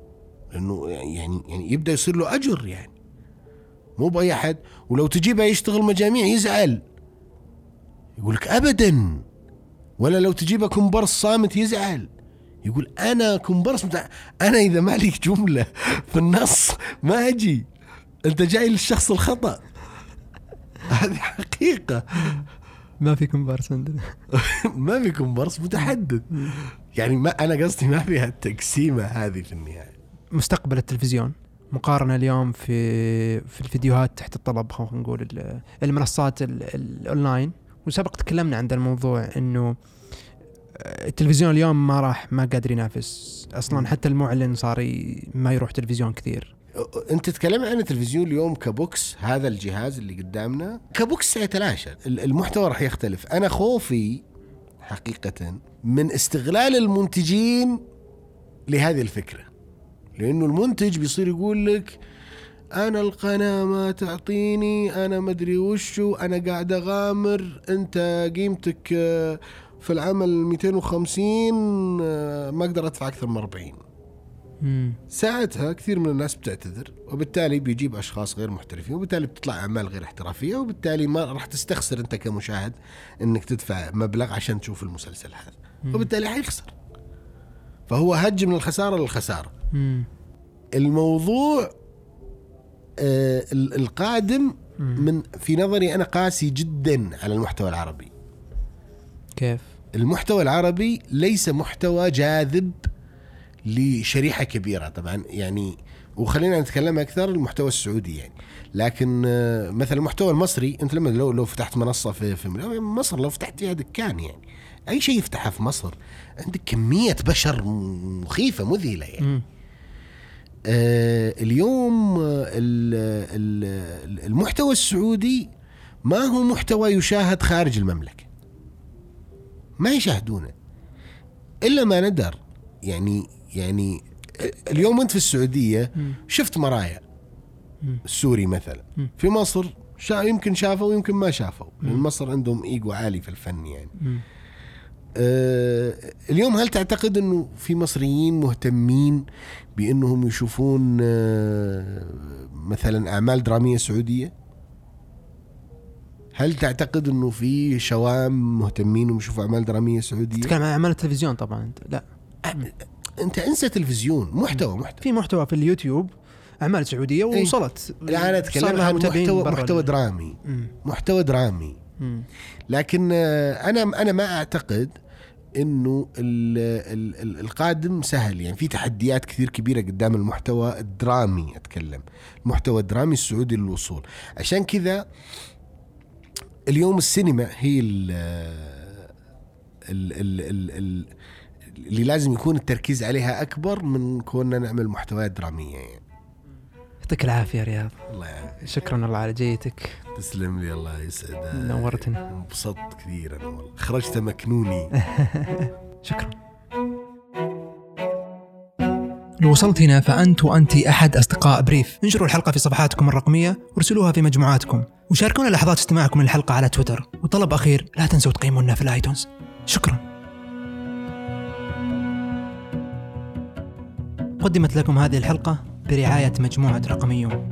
لأنه يعني يعني يبدأ يصير له أجر يعني. مو بأي أحد. ولو تجيبه يشتغل مجاميع يزعل. يقول لك ابدا. ولا لو تجيبه كومبارس صامت يزعل. يقول أنا كومبارس متع... أنا إذا ما لك جملة في النص ما أجي. أنت جاي للشخص الخطأ. هذه حقيقة. ما في كومبارس عندنا. ما في كومبارس متحدث. يعني ما أنا قصدي ما فيها التقسيمة هذه في النهاية. مستقبل التلفزيون. مقارنة اليوم في في الفيديوهات تحت الطلب خلينا نقول ال- المنصات ال- ال- الأونلاين. وسبق تكلمنا عن الموضوع إنه التلفزيون اليوم ما راح ما قادر ينافس. أصلا حتى المعلن صار ما يروح تلفزيون كثير. أنت تتكلم عن التلفزيون اليوم ك box هذا الجهاز اللي قدامنا. ك box سيتلاشى. ال- المحتوى راح يختلف. أنا خوفي حقيقة من استغلال المنتجين لهذه الفكرة. لأنه المنتج بيصير يقول لك أنا القناة ما تعطيني أنا مدري وشو أنا قاعد أغامر أنت قيمتك آه، في العمل 250 آه، ما أقدر أدفع أكثر من 40 مم. ساعتها كثير من الناس بتعتذر وبالتالي بيجيب أشخاص غير محترفين وبالتالي بتطلع أعمال غير احترافية وبالتالي ما راح تستخسر أنت كمشاهد إنك تدفع مبلغ عشان تشوف المسلسل هذا. وبالتالي حيخسر. فهو هج من الخسارة للخسارة. مم. الموضوع آه ال- القادم من في نظري أنا قاسي جدا على المحتوى العربي. كيف؟ المحتوى العربي ليس محتوى جاذب لشريحة كبيرة طبعا يعني وخلينا نتكلم أكثر المحتوى السعودي يعني. لكن آه، مثلا المحتوى المصري أنت لما لو لو فتحت منصة في في مصر لو فتحت فيها دكان يعني. أي شيء يفتحها في مصر عندك كمية بشر مخيفة مذهلة يعني. آه اليوم ال- ال- المحتوى السعودي ما هو محتوى يشاهد خارج المملكة. ما يشاهدونه. إلا ما ندر. يعني يعني اليوم أنت في السعودية شفت مرايا. السوري مثلا. في مصر شا يمكن شافوا ويمكن ما شافوا. لأن مصر عندهم إيجو عالي في الفن يعني. اليوم هل تعتقد إنه في مصريين مهتمين بإنهم يشوفون آه، مثلا أعمال درامية سعودية؟ هل تعتقد إنه في شوام مهتمين انهم يشوفوا أعمال درامية سعودية؟ تتكلم عن أعمال التلفزيون طبعا أنت لا أنت أنسى تلفزيون محتوى محتوى في محتوى في اليوتيوب أعمال سعودية إيه. وصلت لا أنا اتكلم عن محتوى محتوى درامي. محتوى درامي. لكن آه، أنا أنا ما أعتقد إنه ال ال ال القادم سهل. يعني في تحديات كثير كبيرة قدام المحتوى الدرامي أتكلم. المحتوى الدرامي السعودي للوصول. عشان كذا اليوم السينما هي ال ال ال ال ال اللي لازم يكون التركيز عليها أكبر من كوننا نعمل محتويات درامية يعني. يعطيك العافية يا رياض. الله يعافيك. شكرا الله على جيتك. تسلم لي الله يسعدك. نورتني. انبسطت كثير أنا والله. خرجت مكنوني. شكرا. لو وصلت هنا فأنت وأنت أحد أصدقاء بريف. انشروا الحلقة في صفحاتكم الرقمية وارسلوها في مجموعاتكم. وشاركونا لحظات استماعكم للحلقة على تويتر. وطلب أخير لا تنسوا تقيمونا في الآيتونز. شكرا. قدمت لكم هذه الحلقة برعاية مجموعة رقميون